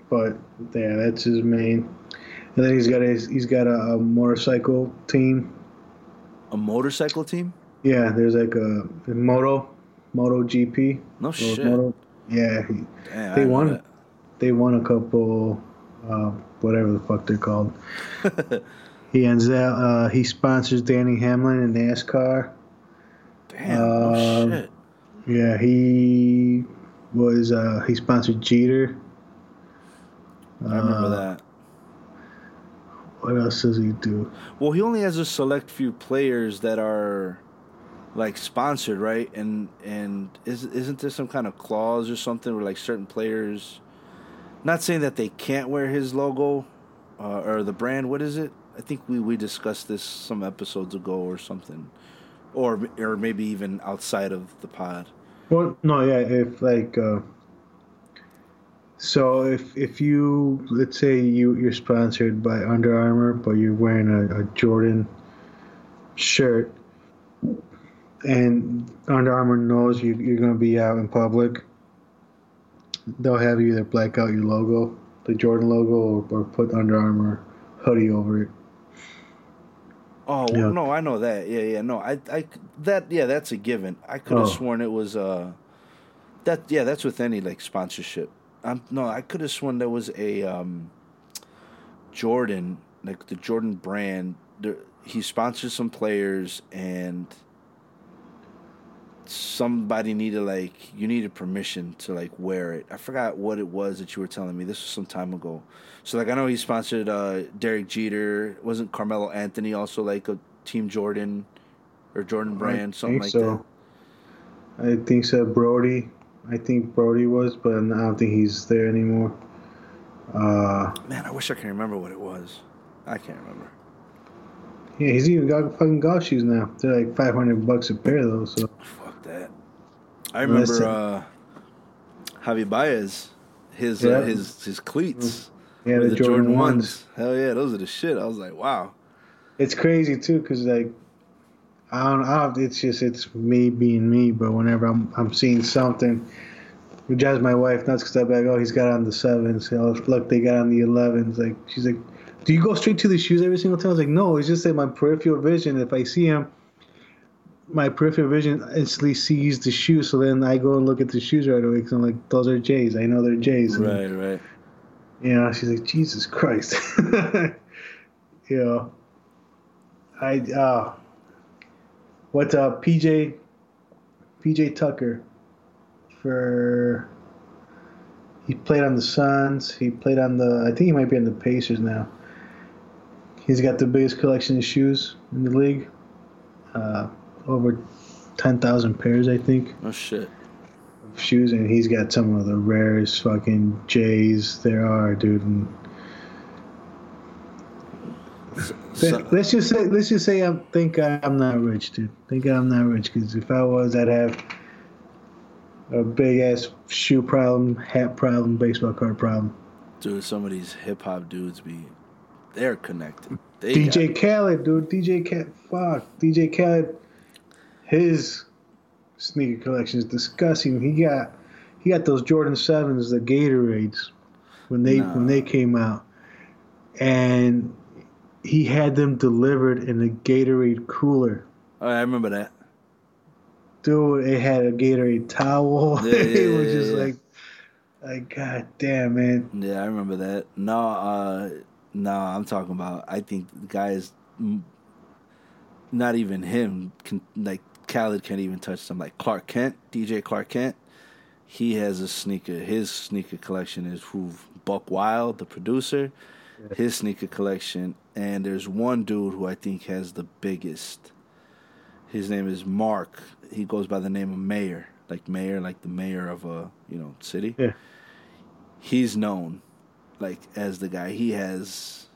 but yeah, that's his main. And then he's got a he's got a, a motorcycle team. A motorcycle team? Yeah, there's like a, moto, Moto GP. No shit. Moto, yeah, he, Damn, they won. that. They won a couple, uh, whatever the fuck they're called. He ends out. Uh, he sponsors Denny Hamlin in NASCAR. Damn, Um, shit. Yeah, he was. Uh, he sponsored Jeter. I remember uh, that. What else does he do? Well, he only has a select few players that are like sponsored, right? And and is isn't there some kind of clause or something where like certain players, not saying that they can't wear his logo uh, or the brand. What is it? I think we we discussed this some episodes ago or something, or or maybe even outside of the pod. Well, no, yeah. If like, uh, so if if you let's say you you're sponsored by Under Armour, but you're wearing a, a Jordan shirt, and Under Armour knows you you're gonna be out in public, they'll have you either black out your logo, the Jordan logo, or, or put Under Armour hoodie over it. Oh Yeah. no, I know that. Yeah, yeah. No, I, I, that, yeah, that's a given. I could have Oh. sworn it was uh, that. Yeah, that's with any like sponsorship. Um, no, I could have sworn there was a um, Jordan, like the Jordan brand. There, he sponsors some players, and somebody needed like you needed permission to like wear it. I forgot what it was that you were telling me. This was some time ago. So like I know he sponsored uh Derek Jeter. Wasn't Carmelo Anthony also like a Team Jordan or Jordan brand, I something think like so. I think so. Brody, I think Brody was, but I don't think he's there anymore. Uh. Man, I wish I can remember what it was. I can't remember. yeah, he's even got fucking golf shoes now. They're like five hundred bucks a pair though. So Fuck that. I remember Listen. uh Javi Baez, his uh, his his cleats. yeah, were the, Jordan, ones. Hell yeah, those are the shit. I was like, wow. It's crazy too, cause like I don't, I don't. It's just it's me being me. But whenever I'm I'm seeing something, it drives my wife nuts. Cause I'm like, oh, he's got on the sevens. Oh, look, they got on the elevens. Like she's like, do you go straight to the shoes every single time? I was like, no. It's just that my peripheral vision. If I see him, my peripheral vision instantly sees the shoe. So then I go and look at the shoes right away. Cause I'm like, those are J's. I know they're J's. And, Right, right. you know, she's like, Jesus Christ. you know, I, uh, what, uh, PJ, PJ Tucker for, he played on the Suns. He played on the, I think he might be on the Pacers now. He's got the biggest collection of shoes in the league. Uh, over 10,000 pairs, I think Oh shit. shoes, and he's got some of the rarest fucking J's there are, dude. And So- let's just say, let's just say, I think I'm not rich, dude. Think I'm not rich, because if I was, I'd have a big ass shoe problem, hat problem, baseball card problem. Dude, some of these hip hop dudes be they're connected. They DJ Khaled, dude. DJ Khaled, fuck. DJ Khaled, his sneaker collection is disgusting. He got he got those Jordan sevens, the Gatorades, when they when they came out, and he had them delivered in a Gatorade cooler. Oh, I remember that. Dude, it had a Gatorade towel. Yeah, yeah, it was yeah, just like, like god damn, man. Yeah, I remember that. No, uh no, I'm talking about I think the guys not even him can like Khaled can't even touch them like Clark Kent, DJ Clark Kent. He has a sneaker. His sneaker collection is who Buck Wild, the producer. His sneaker collection, and there's one dude who I think has the biggest. His name is Mark. He goes by the name of Mayor, like mayor, like the mayor of a you know city. Yeah. He's known, like as the guy. He has.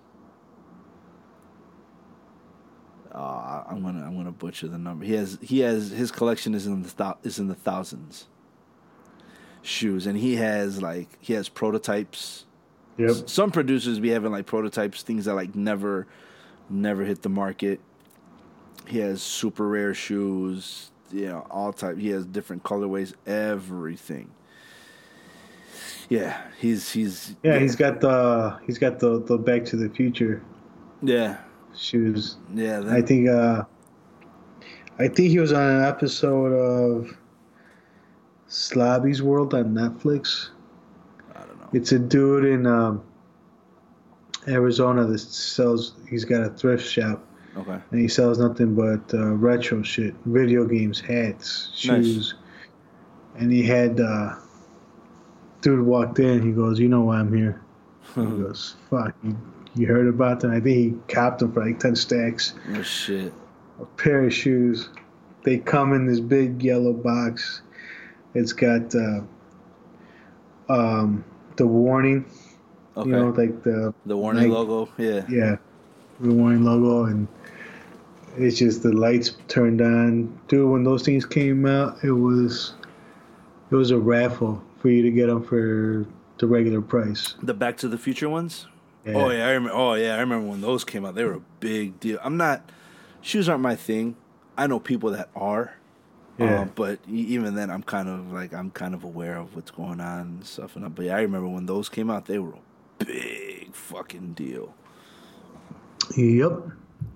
Uh, I'm gonna I'm gonna butcher the number. He has he has his collection is in the thou- is in the thousands. Shoes and he has like he has prototypes. Yep. Some producers be having like prototypes, things that like never, never hit the market. He has super rare shoes, you know, all type. He has different colorways, everything. Yeah, he's he's Yeah, he's got the he's got the the Back to the Future yeah shoes. yeah. That, I think uh I think he was on an episode of Slobby's World on Netflix. I don't know. It's a dude in um Arizona that sells. He's got a thrift shop, Okay. and he sells nothing but uh, retro shit, video games, hats, shoes. And he had uh, dude walked in. He goes, "You know why I'm here?" He goes, "Fuck, you, you heard about them?" I think he copped them for like ten stacks. Oh shit. A pair of shoes. They come in this big yellow box. It's got uh, um, the warning. Okay. You know, like the the warning like- logo. Yeah. yeah, the warning logo, and it's just the lights turned on. Dude, when those things came out, it was it was a raffle for you to get them for the regular price. The Back to the Future ones. Yeah. Oh yeah, I remember. Oh yeah, I remember when those came out. They were a big deal. I'm not. Shoes aren't my thing. I know people that are. Yeah. Uh, but even then, I'm kind of like I'm kind of aware of what's going on and stuff. And but yeah, I remember when those came out. They were a big fucking deal. Yep,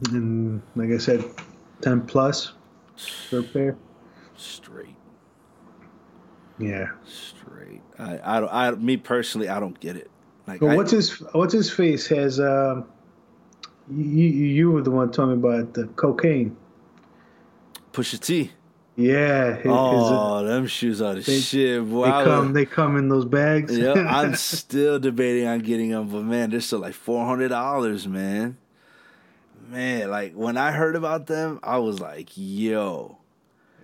and like I said, ten plus pair. Straight, Yeah. straight. I, I don't. I me personally, I don't get it. Like, Well, I- what's his What's his face has um. You, you were the one telling me about the cocaine. Pusha T. Yeah, his, his, Oh, them shoes are the They- shit. Boy, they come they come in those bags. yeah, I'm still debating on getting them, but man, they're still like four hundred dollars, man. Man, like when I heard about them, I was like, "Yo!"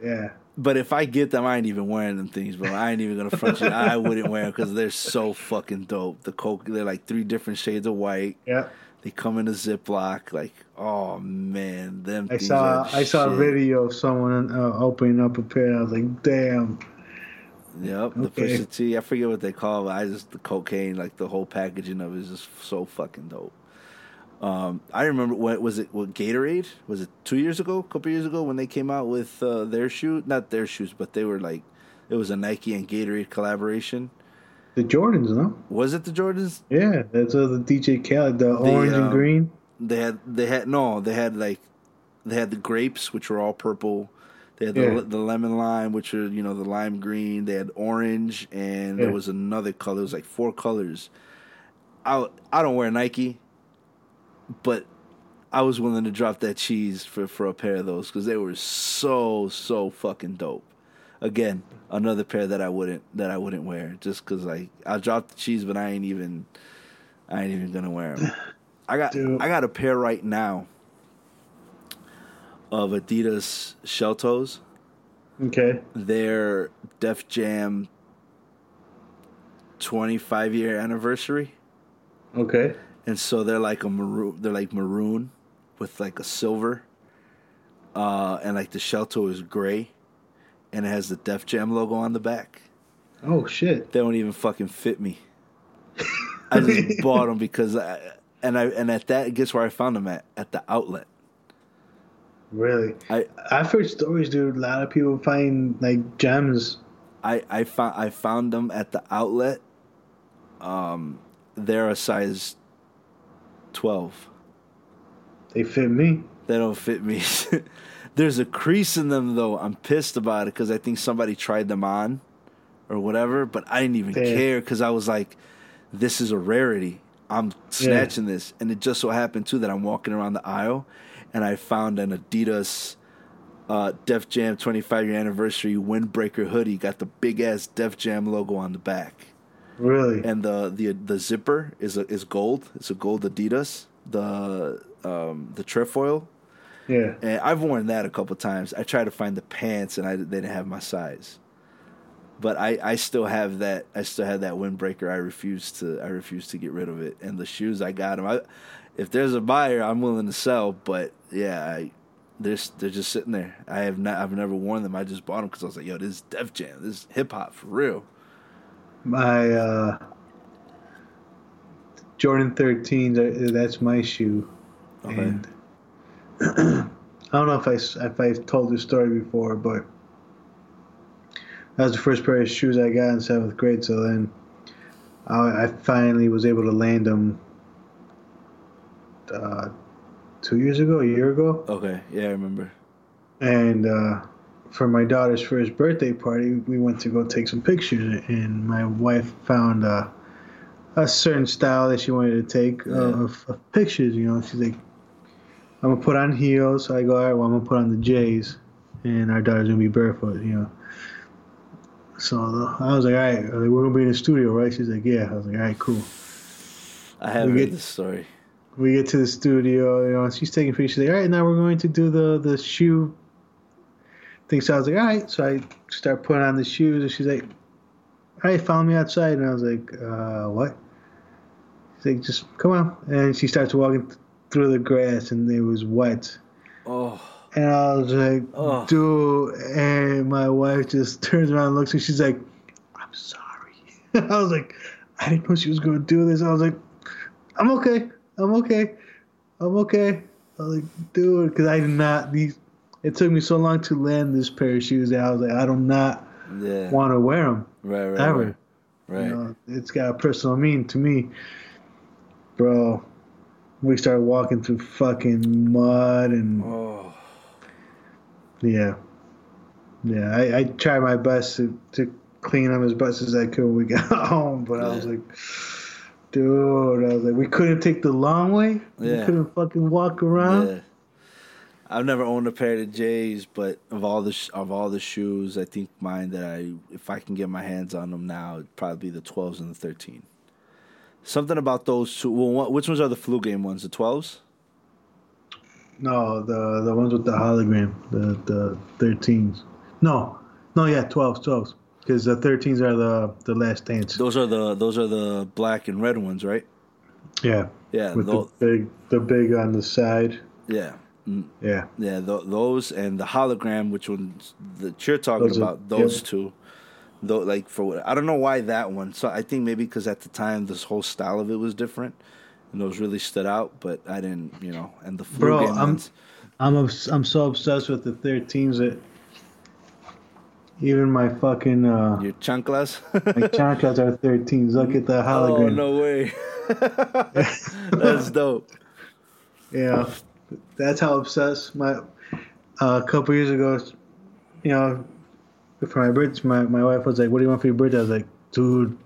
yeah. But if I get them, I ain't even wearing them things, bro. I ain't even gonna front you. I wouldn't wear them because they're so fucking dope. The coke, they're like three different shades of white. Yeah. They come in a Ziploc. Like, oh man, them. I saw I saw a video of someone uh, opening up a pair. I was like, damn. Yep, the Okay. Pusha T. I forget what they call it. I just the cocaine, like the whole packaging of it is just so fucking dope. Um, I remember when was it? What Gatorade was it two years ago? A couple years ago when they came out with uh, their shoe, not their shoes, but they were like it was a Nike and Gatorade collaboration. The Jordans, no? Was it the Jordans? Yeah, that's uh, the DJ Khaled, the, orange and um, green. They had they had no, they had like they had the grapes which were all purple. They had the, Yeah. the lemon lime, which are you know the lime green. They had orange, and there was another color. It was like four colors. I I don't wear Nike, but I was willing to drop that cheese for for a pair of those because they were so so fucking dope. Again, another pair that I wouldn't that I wouldn't wear just because like I dropped the cheese, but I ain't even I ain't even gonna wear them. I got Dude. I got a pair right now of Adidas shell toes. Okay, they're Def Jam 25 year anniversary. Okay. And so they're like a maroon they're like maroon with like a silver. Uh and like the shell toe is gray and it has the Def Jam logo on the back. Oh, shit. They don't even fucking fit me. I just bought them because I and I and at that guess where I found them at at the outlet. Really? I I've heard stories, dude. A lot of people find like gems. I I found I found them at the outlet. Um, they're a size twelve. They fit me. They don't fit me. There's a crease in them though. I'm pissed about it because I think somebody tried them on, or whatever. But I didn't even Damn. care because I was like, "This is a rarity. I'm snatching this." And it just so happened too that I'm walking around the aisle, and I found an Adidas uh, Def Jam 25 year anniversary windbreaker hoodie. Got the big ass Def Jam logo on the back, Really? and the the the zipper is a, is gold. It's a gold Adidas. The um, the trefoil yeah. and I've worn that a couple times. I tried to find the pants, and I they didn't have my size. But I, I still have that. I still have that windbreaker. I refuse to. I refuse to get rid of it. And the shoes, I got them. I, if there's a buyer, I'm willing to sell. But yeah, I, they're they're just sitting there. I have not. I've never worn them. I just bought them because I was like, yo, this is Def Jam. This is hip hop for real. My uh, Jordan 13s, that's my shoe. Okay. And I don't know if I if I've told this story before, but that was the first pair of shoes I got in seventh grade. So then I, I finally was able to land them uh, two years ago, a year ago, Okay. Yeah, I remember. and uh, for my daughter's first birthday party, we went to go take some pictures, and my wife found a, a certain style that she wanted to take uh, of, of pictures. You know, she's like, I'm gonna put on heels. So I go, all right, well, I'm gonna put on the J's, and our daughter's gonna be barefoot. You know. So I was like, all right, we're gonna be in the studio, right? She's like, yeah. I was like, all right, cool. I have We get- this story. We get to the studio, you know, and she's taking pictures. She's like, all right, now we're going to do the the shoe thing. So I was like, all right. So I start putting on the shoes, and she's like, all right, follow me outside. And I was like, uh, what? She's like, just come on. And she starts walking through the grass, and it was wet. Oh, And I was like, Oh. dude. And my wife just turns around and looks, and she's like, I'm sorry. I was like, I didn't know she was going to do this. I was like, I'm okay. I'm okay. I'm okay. I was like, dude, because I did not. These. It took me so long to land this pair of shoes that I was like, I do not yeah. want to wear them Right, right, ever. right. Right. You know, it's got a personal meaning to me, bro. We started walking through fucking mud and Oh, yeah, yeah. I, I tried my best to, to clean them as best as I could when we got home, but I was like, dude, I was like, we couldn't take the long way. We Yeah. couldn't fucking walk around. yeah. I've never owned a pair of J's, but of all the sh- of all the shoes, I think mine that I, if I can get my hands on them now, it'd probably be the 12s and the 13. Something about those two. Well, which ones are the flu game ones? The 12s? No, the the ones with the hologram, the the thirteens. No, no, yeah, twelves, twelves. Because the thirteens are the the last dance. Those are the those are the black and red ones, right? Yeah, Yeah, with tho- the big the big on the side. yeah, Mm, Yeah, yeah. Th- those and the hologram, which ones that you're talking Those are- about? Those yep. two. Though, like for what I don't know why that one. So I think maybe because at the time this whole style of it was different, and those really stood out. But I didn't, you know. And the flu Bro, I'm- ones. I'm obs- I'm so obsessed with the thirteens that even my fucking uh Your chanclas? my chanclas are thirteens. Look at the oh hologram. no way! That's dope. Yeah, that's how obsessed my uh, a couple years ago. You know, for my birthday, my, my wife was like, "What do you want for your birthday?" I was like, "Dude,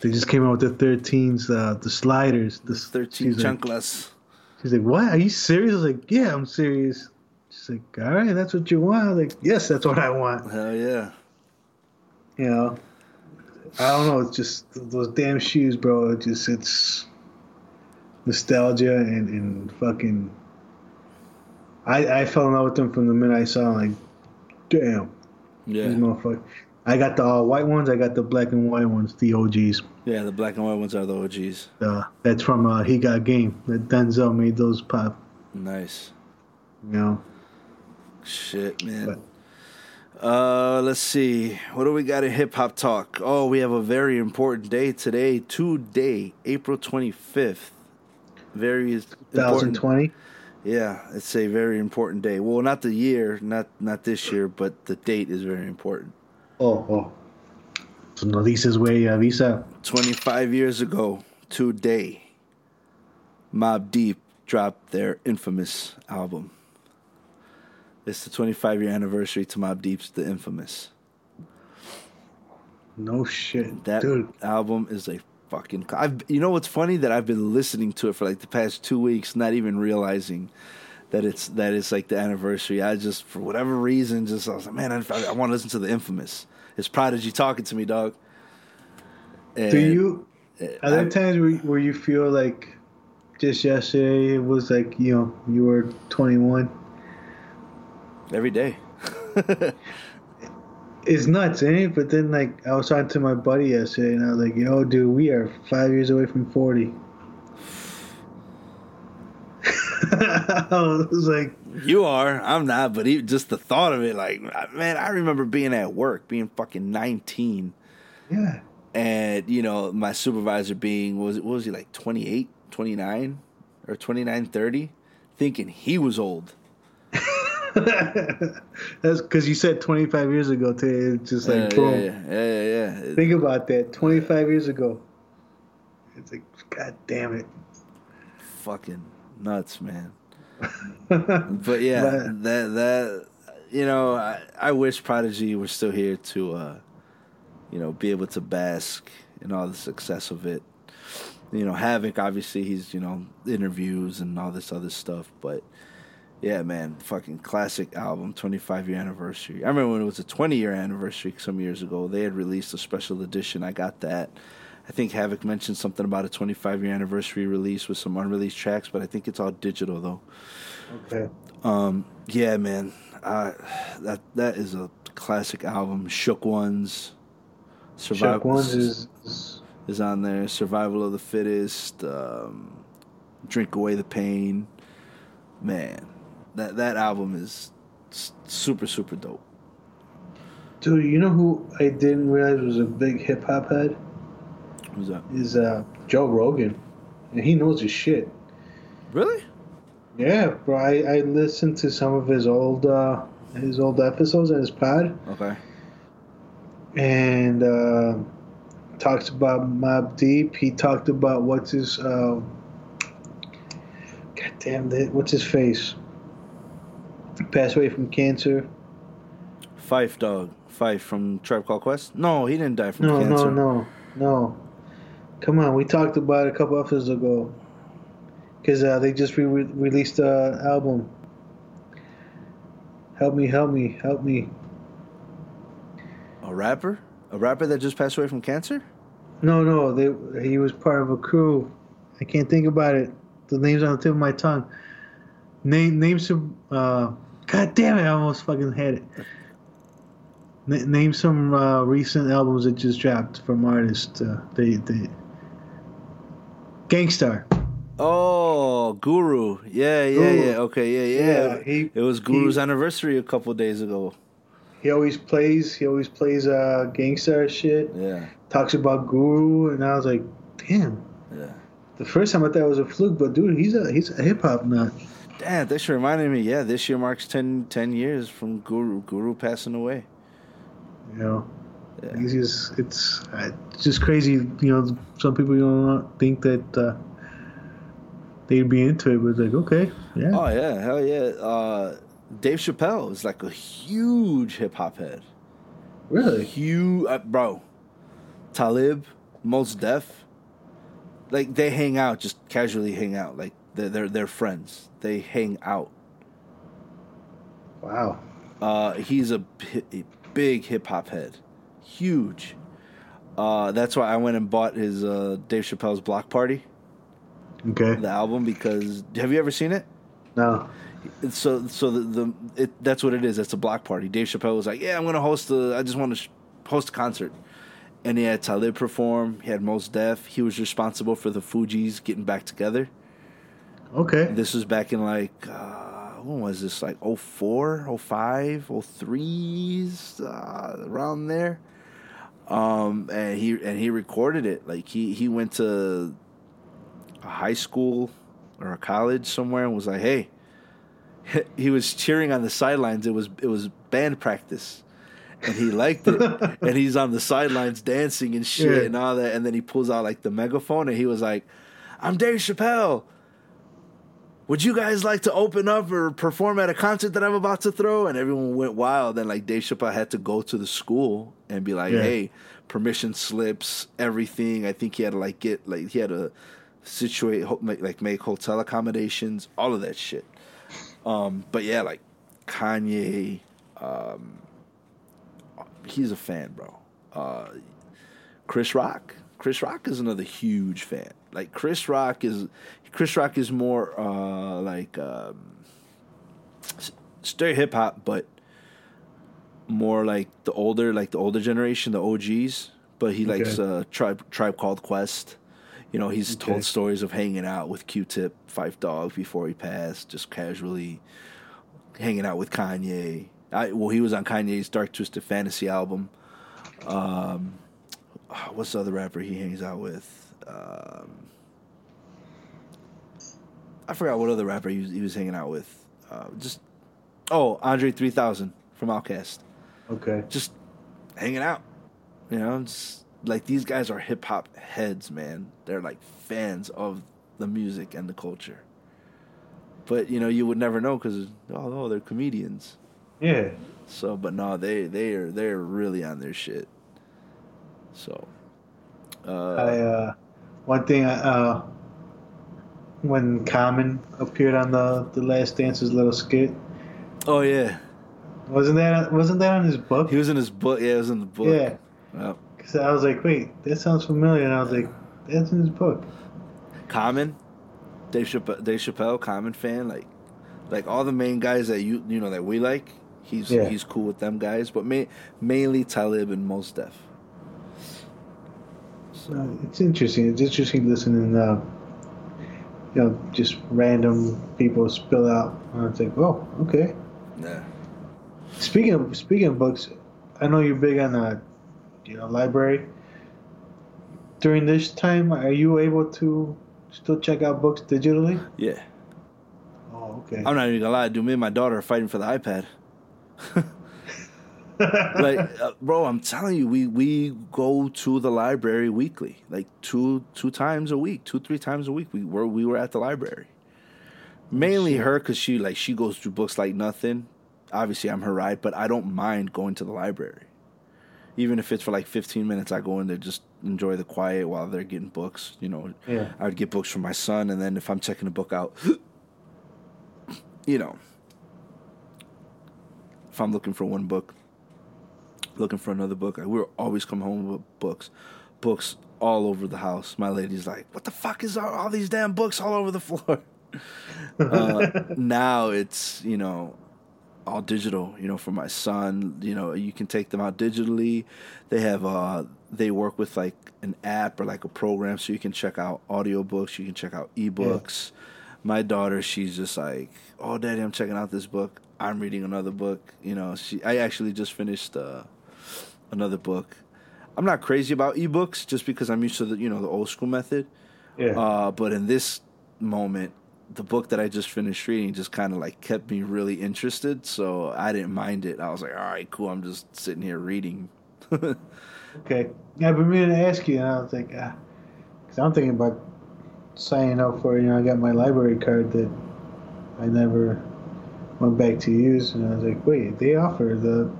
they just came out with the 13s, uh, the sliders, the Thirteen she's like, she's like, "What? Are you serious?" I was like, "Yeah, I'm serious." She's like, "All right, that's what you want." I was like, "Yes, that's what I want." Hell yeah! You know, I don't know. It's just those damn shoes, bro. It just it's nostalgia and, and fucking. I I fell in love with them from the minute I saw them. Like, damn, these Yeah, motherfuckers. I got the all white ones. I got the black and white ones, the OGs. yeah. The black and white ones are the OGs. Uh, that's from uh, He Got Game. That Denzel made those pop. Nice. You know. Shit, man. Uh, let's see. What do we got in hip hop talk? Oh, we have a very important day today. Today, April twenty fifth. Very important. 2020. Yeah, it's a very important day. Well, not the year, not not this year, but the date is very important. Oh, oh. So no dices, güey, avisa. Twenty five years ago today, Mobb Deep dropped their infamous album. It's the 25 year anniversary to Mobb Deep's The Infamous. No shit, That dude. album is a fucking. I've, you know what's funny that I've been listening to it for like the past two weeks, not even realizing that it's that it's like the anniversary. I just for whatever reason just I was like, man, I, I want to listen to the Infamous. It's Prodigy talking to me, dog. And Do you? uh, Are there I- times where, where you feel like just yesterday it was like you know you were 21? every day? It's nuts, ain't it? But then like I was talking to my buddy yesterday, and I was like, "Yo, dude, we are five years away from 40." I was like, You are. I'm not. But even just the thought of it, like, man, I remember being at work, being fucking 19. "Yeah, and you know my supervisor being was what was he like 28 29 or 29 30 thinking he was old that's because you said 25 years ago. Today, it's just like yeah, boom. yeah, yeah, yeah, yeah. Think about that. 25 years ago. It's like, God damn it. fucking nuts man but yeah But- that that you know I, I wish prodigy were still here to uh you know be able to bask in all the success of it You know, Havoc obviously he's you know interviews and all this other stuff, but yeah, man, fucking classic album, 25 year anniversary. I remember when it was a 20 year anniversary some years ago. They had released a special edition. I got that. I think Havoc mentioned something about a 25 year anniversary release with some unreleased tracks, but I think it's all digital though. Okay. Um, yeah, man, uh, that that is a classic album. Shook Ones, Survival Shook Ones is, is on there. Survival of the Fittest, um, Drink Away the Pain. Man, that that album is super super dope. Dude, you know who I didn't realize was a big hip hop head? Who's that? Is uh, Joe Rogan, and he knows his shit. Really? Yeah, bro. I, I listened to some of his old uh, his old episodes on his pod. Okay. And uh, talks about Mobb Deep. He talked about what's his uh, God damn it, what's his face? Passed away from cancer. Phife Dawg. Phife from Tribe Called Quest? No, he didn't die from no, cancer. No, no, no. Come on, we talked about it a couple episodes ago. Because uh, they just re- released an album. Help me, help me, help me. A rapper? A rapper that just passed away from cancer? No, no. They he was part of a crew. I can't think about it. The name's on the tip of my tongue. Name name some. Uh, God damn it! I almost fucking had it. N- name some uh, recent albums that just dropped from artists. Uh, they they. Gang Starr. Oh, Guru. Yeah, yeah, Guru. yeah. Okay, yeah, yeah. yeah he, it was Guru's he, anniversary a couple days ago. He always plays. He always plays uh, Gang Starr shit. Yeah. Talks about Guru, and I was like, damn. Yeah. The first time I thought it was a fluke, but dude, he's a he's a hip hop nut. Damn, this reminded me. Yeah, this year marks 10, 10 years from Guru Guru passing away. You know, yeah. it's just it's, uh, just crazy. You know, some people you don't think that uh, they'd be into it, but it's like okay, yeah. Oh yeah, hell yeah. Uh, Dave Chappelle is like a huge hip hop head. Really? Huge, uh, bro. Talib, Mos Def, like they hang out, just casually hang out. Like they're they're, they're friends. They hang out. Wow. Uh, he's a, a big hip hop head, huge. Uh, that's why I went and bought his uh, Dave Chappelle's Block Party. Okay. The album because have you ever seen it? No. So so the, the it, that's what it is. It's a block party. Dave Chappelle was like, "Yeah, I'm gonna host a. I just want to sh- host a concert." And he had Talib perform. He had Mos Def. He was responsible for the Fugees getting back together. Okay. This was back in like uh, when was this? Like 04, 05, 03, uh, around there. Um, and he and he recorded it. Like he he went to a high school or a college somewhere and was like, "Hey." He was cheering on the sidelines. It was it was band practice, and he liked it. and he's on the sidelines dancing and shit yeah. and all that. And then he pulls out like the megaphone and he was like, "I'm Dave Chappelle." Would you guys like to open up or perform at a concert that I'm about to throw? And everyone went wild. And like Dave Chappelle had to go to the school and be like, yeah. hey, permission slips, everything. I think he had to like get like he had to situate like make hotel accommodations, all of that shit. Um, but yeah, like Kanye, um, he's a fan, bro. Uh, Chris Rock, Chris Rock is another huge fan. Like Chris Rock is Chris Rock is more uh, like um, straight hip hop, but more like the older, like the older generation, the OGs. But he okay. likes uh, tribe tribe called Quest. You know, he's okay. told stories of hanging out with Q-Tip, Phife Dawg before he passed, just casually hanging out with Kanye. I, well, he was on Kanye's Dark Twisted Fantasy album. Um, what's the other rapper he hangs out with? Um, I forgot what other rapper he was, he was hanging out with. Uh, just oh, Andre three thousand from Outkast. Okay. Just hanging out, you know. Just, like these guys are hip hop heads, man. They're like fans of the music and the culture. But you know, you would never know because oh, oh, they're comedians. Yeah. So, but no, they they are they're really on their shit. So. Uh, I uh, One thing, uh, when Common appeared on the the Last Dance's little skit, Oh yeah, wasn't that wasn't that on his book? he was in his book. Yeah, it was in the book. Yeah. Cause I was like, wait, that sounds familiar, and I was like, that's in his book. Common, Dave Chappelle, Dave Chappelle, Common fan, like, like all the main guys that you you know that we like. He's Yeah. he's cool with them guys, but ma- mainly Talib and Mos Def. Uh, it's interesting. It's interesting listening, uh, you know, just random people spill out. And it's like, oh, okay. Yeah. Speaking of speaking of books, I know you're big on the, you know, library. During this time, are you able to still check out books digitally? Yeah. Oh, okay. I'm not even gonna lie, dude. Me and my daughter are fighting for the iPad. like, uh, bro, I'm telling you, we we go to the library weekly, like two two times a week, two three times a week. We were we were at the library. Mainly her, cause she like she goes through books like nothing. Obviously, I'm her ride, but I don't mind going to the library, even if it's for like 15 minutes. I go in there just enjoy the quiet while they're getting books. You know, Yeah. I would get books from my son, and then if I'm checking a book out, you know, if I'm looking for one book, looking for another book, I, we're always come home with books, books all over the house. My lady's like, "What the fuck is all, all these damn books all over the floor?" uh, now it's you know all digital. You know, for my son, you know, you can take them out digitally. They have uh, they work with like an app or like a program, so you can check out audiobooks. You can check out ebooks. My daughter, she's just like, "Oh, daddy, I'm checking out this book. I'm reading another book." You know, she. I actually just finished uh, another book. I'm not crazy about ebooks just because I'm used to the you know the old school method. yeah. Uh, but in this moment, the book that I just finished reading just kind of like kept me really interested. So I didn't mind it. I was like, all right, cool. I'm just sitting here reading. okay. Yeah, been meaning to ask you, and I was like, because I'm thinking about signing up for. You know, I got my library card that I never went back to use, and I was like, wait, they offer the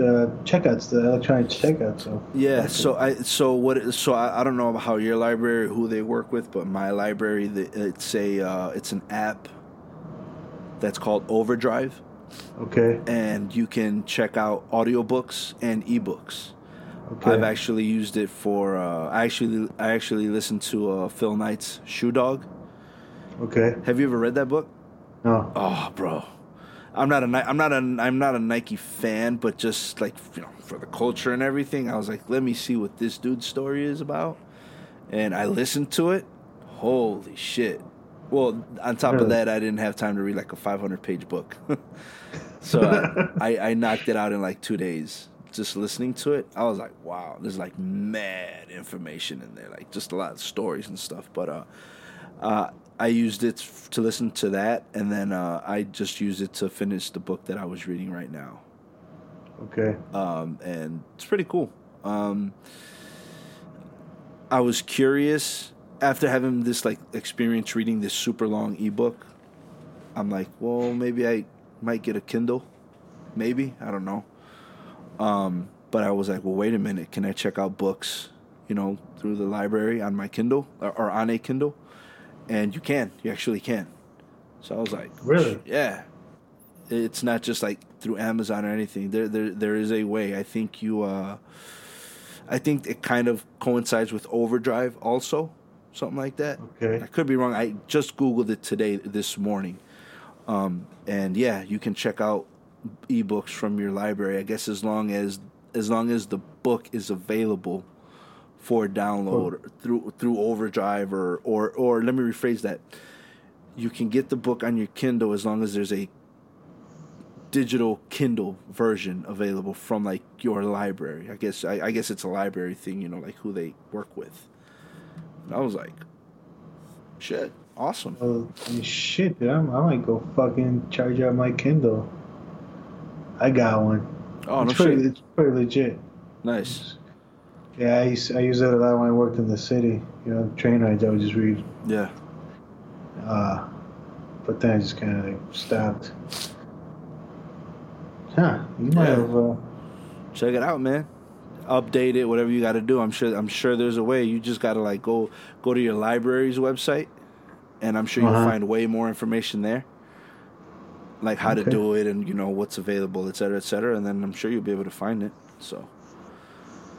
the checkouts, the electronic checkouts. So Yeah. So I so what? So I, I don't know about how your library, who they work with, but my library, the, it's a uh, it's an app that's called Overdrive, okay, and you can check out audiobooks and ebooks. okay, I've actually used it for. Uh, I actually I actually listened to uh, Phil Knight's Shoe Dog. okay. Have you ever read that book? No, Oh, bro. I'm not a I'm not a I'm not a Nike fan, but just like you know for the culture and everything, I was like, let me see what this dude's story is about, and I listened to it. Holy shit! Well, on top of that, I didn't have time to read like a 500 page book, so I, I I knocked it out in like two days. Just listening to it, I was like, wow, there's like mad information in there, like just a lot of stories and stuff. But uh, uh, I used it to listen to that, and then uh, I just used it to finish the book that I was reading right now, okay, um, and it's pretty cool. Um, I was curious after having this like experience reading this super long ebook. I'm like, well, maybe I might get a Kindle, maybe I don't know. Um, but I was like, well, wait a minute, can I check out books, you know, through the library on my Kindle or, or on a Kindle? And you can, you actually can. So I was like, Really? Yeah. It's not just like through Amazon or anything. There, there, there is a way. I think you, uh, I think it kind of coincides with Overdrive also, something like that. Okay. I could be wrong. I just googled it today, this morning, um, and yeah, you can check out ebooks from your library. I guess as long as as long as the book is available for download through through Overdrive or or or let me rephrase that. You can get the book on your Kindle as long as there's a digital Kindle version available from like your library. I guess I, I guess it's a library thing, you know, like who they work with. And I was like, shit, awesome. Oh, well, shit, dude, I'm, I might go fucking charge out my Kindle. I got one. Oh no it's pretty, shit, it's pretty legit. nice. Yeah, I used, I used it a lot when I worked in the city. You know, train rides, I would just read. Yeah, Uh, but then I just kind of like stopped. Huh? You might Yeah. have. Uh, check it out, man. update it, whatever you got to do. I'm sure I'm sure there's a way. You just got to like go go to your library's website, and I'm sure you'll Uh-huh. find way more information there, like how to do it and you know what's available, et cetera, et cetera. And then I'm sure you'll be able to find it. So,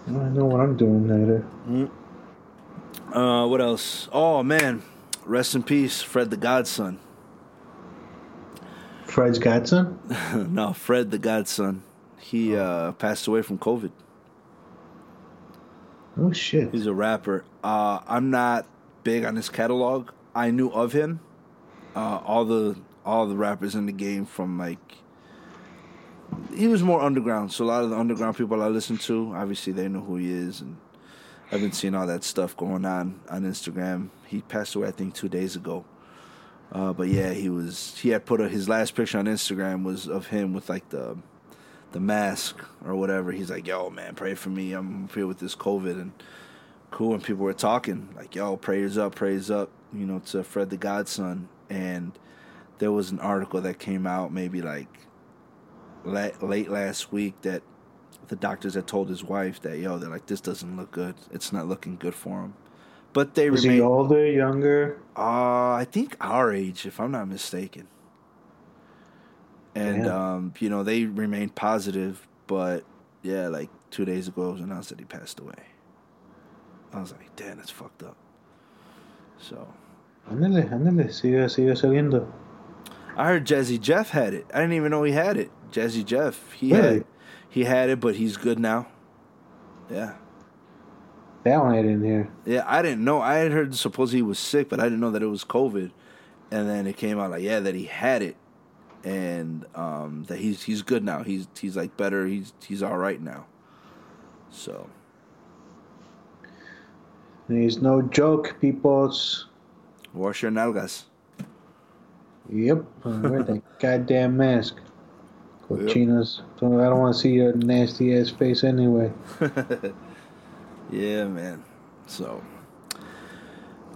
I don't know what I'm doing later. uh, what else? Oh man, rest in peace, Fred the Godson. Fred's Godson? no, Fred the Godson. He uh, passed away from COVID. Oh shit. He's a rapper. Uh, I'm not big on his catalog. I knew of him. Uh, all the all the rappers in the game from like he was more underground. So a lot of the underground people I listen to, obviously they know who he is, and I've been seeing all that stuff going on on Instagram. He passed away, I think, two days ago. Uh, but yeah, he was. He had put a, his last picture on Instagram was of him with like the the mask or whatever. He's like, "Yo, man, pray for me. I'm here with this COVID." And cool. And people were talking like, "Yo, prayers up, prayers up." You know, to Fred the Godson. And there was an article that came out maybe like late, late last week that the doctors had told his wife that, "Yo, they're like, this doesn't look good. It's not looking good for him." But they Is remain. he older, younger? Uh, I think our age, if I'm not mistaken. And um, you know, they remained positive, but yeah, like two days ago it was announced that he passed away. I was like, damn, that's fucked up. So Ándale, ándale, sigue, sigue saliendo. I heard Jazzy Jeff had it. I didn't even know he had it. Jazzy Jeff, he Really? had he had it, but he's good now. Yeah. That one I didn't hear. Yeah, I didn't know. I had heard suppose he was sick, but I didn't know that it was COVID. And then it came out like, yeah, that he had it, and um, that he's he's good now. He's he's like better. He's he's all right now. So And He's no joke, peoples. wash your nalgas. Yep. Wear that goddamn mask. Cochinos. So I don't want to see your nasty ass face anyway. Yeah, man. So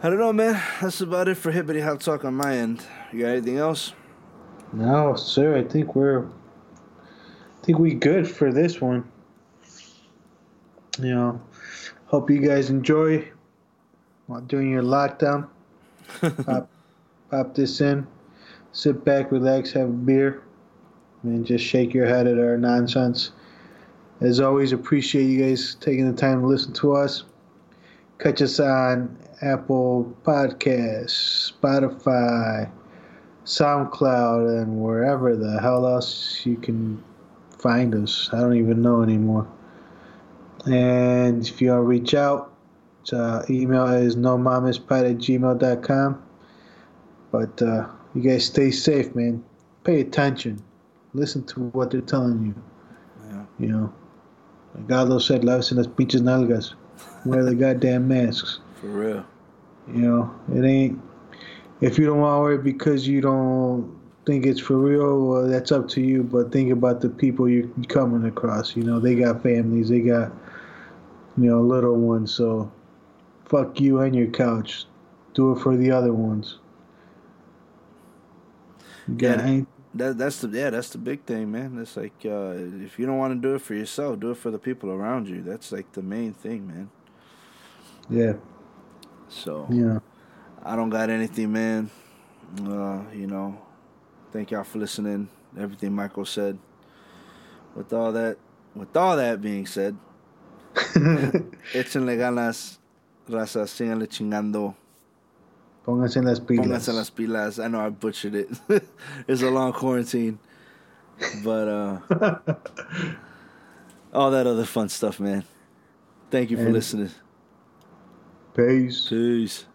I don't know, man. That's about it for Hibbity Hot Talk on my end. You got anything else? No, sir. I think we're. I think we good for this one. You know, hope you guys enjoy while doing your lockdown. pop, pop this in, sit back, relax, have a beer, and just shake your head at our nonsense. As always, appreciate you guys taking the time to listen to us. Catch us on Apple Podcasts, Spotify, SoundCloud, and wherever the hell else you can find us. I don't even know anymore. And if you want to reach out, uh, email is nomamispod at gmail.com. But uh, you guys stay safe, man. Pay attention. Listen to what they're telling you. Yeah. You know, like Aldo said, lávese las pinches nalgas. Wear the goddamn masks. For real. You know, it ain't. If you don't want to wear it because you don't think it's for real, well, that's up to you. But think about the people you're coming across. You know, they got families, they got, you know, little ones. So, fuck you and your couch. Do it for the other ones. You got Yeah. That that's the yeah, that's the big thing, man. It's like uh, if you don't want to do it for yourself, do it for the people around you. That's like the main thing, man. yeah, So yeah. I don't got anything, man. Uh, you know, thank y'all for listening. Everything Michael said. With all that, with all that being said, échenle ganas, raza, síganle chingando, Pónganse las pilas. pónganse las pilas. I know I butchered it. it's a long quarantine, but uh, all that other fun stuff, man. Thank you for And- listening. Peace. Peace.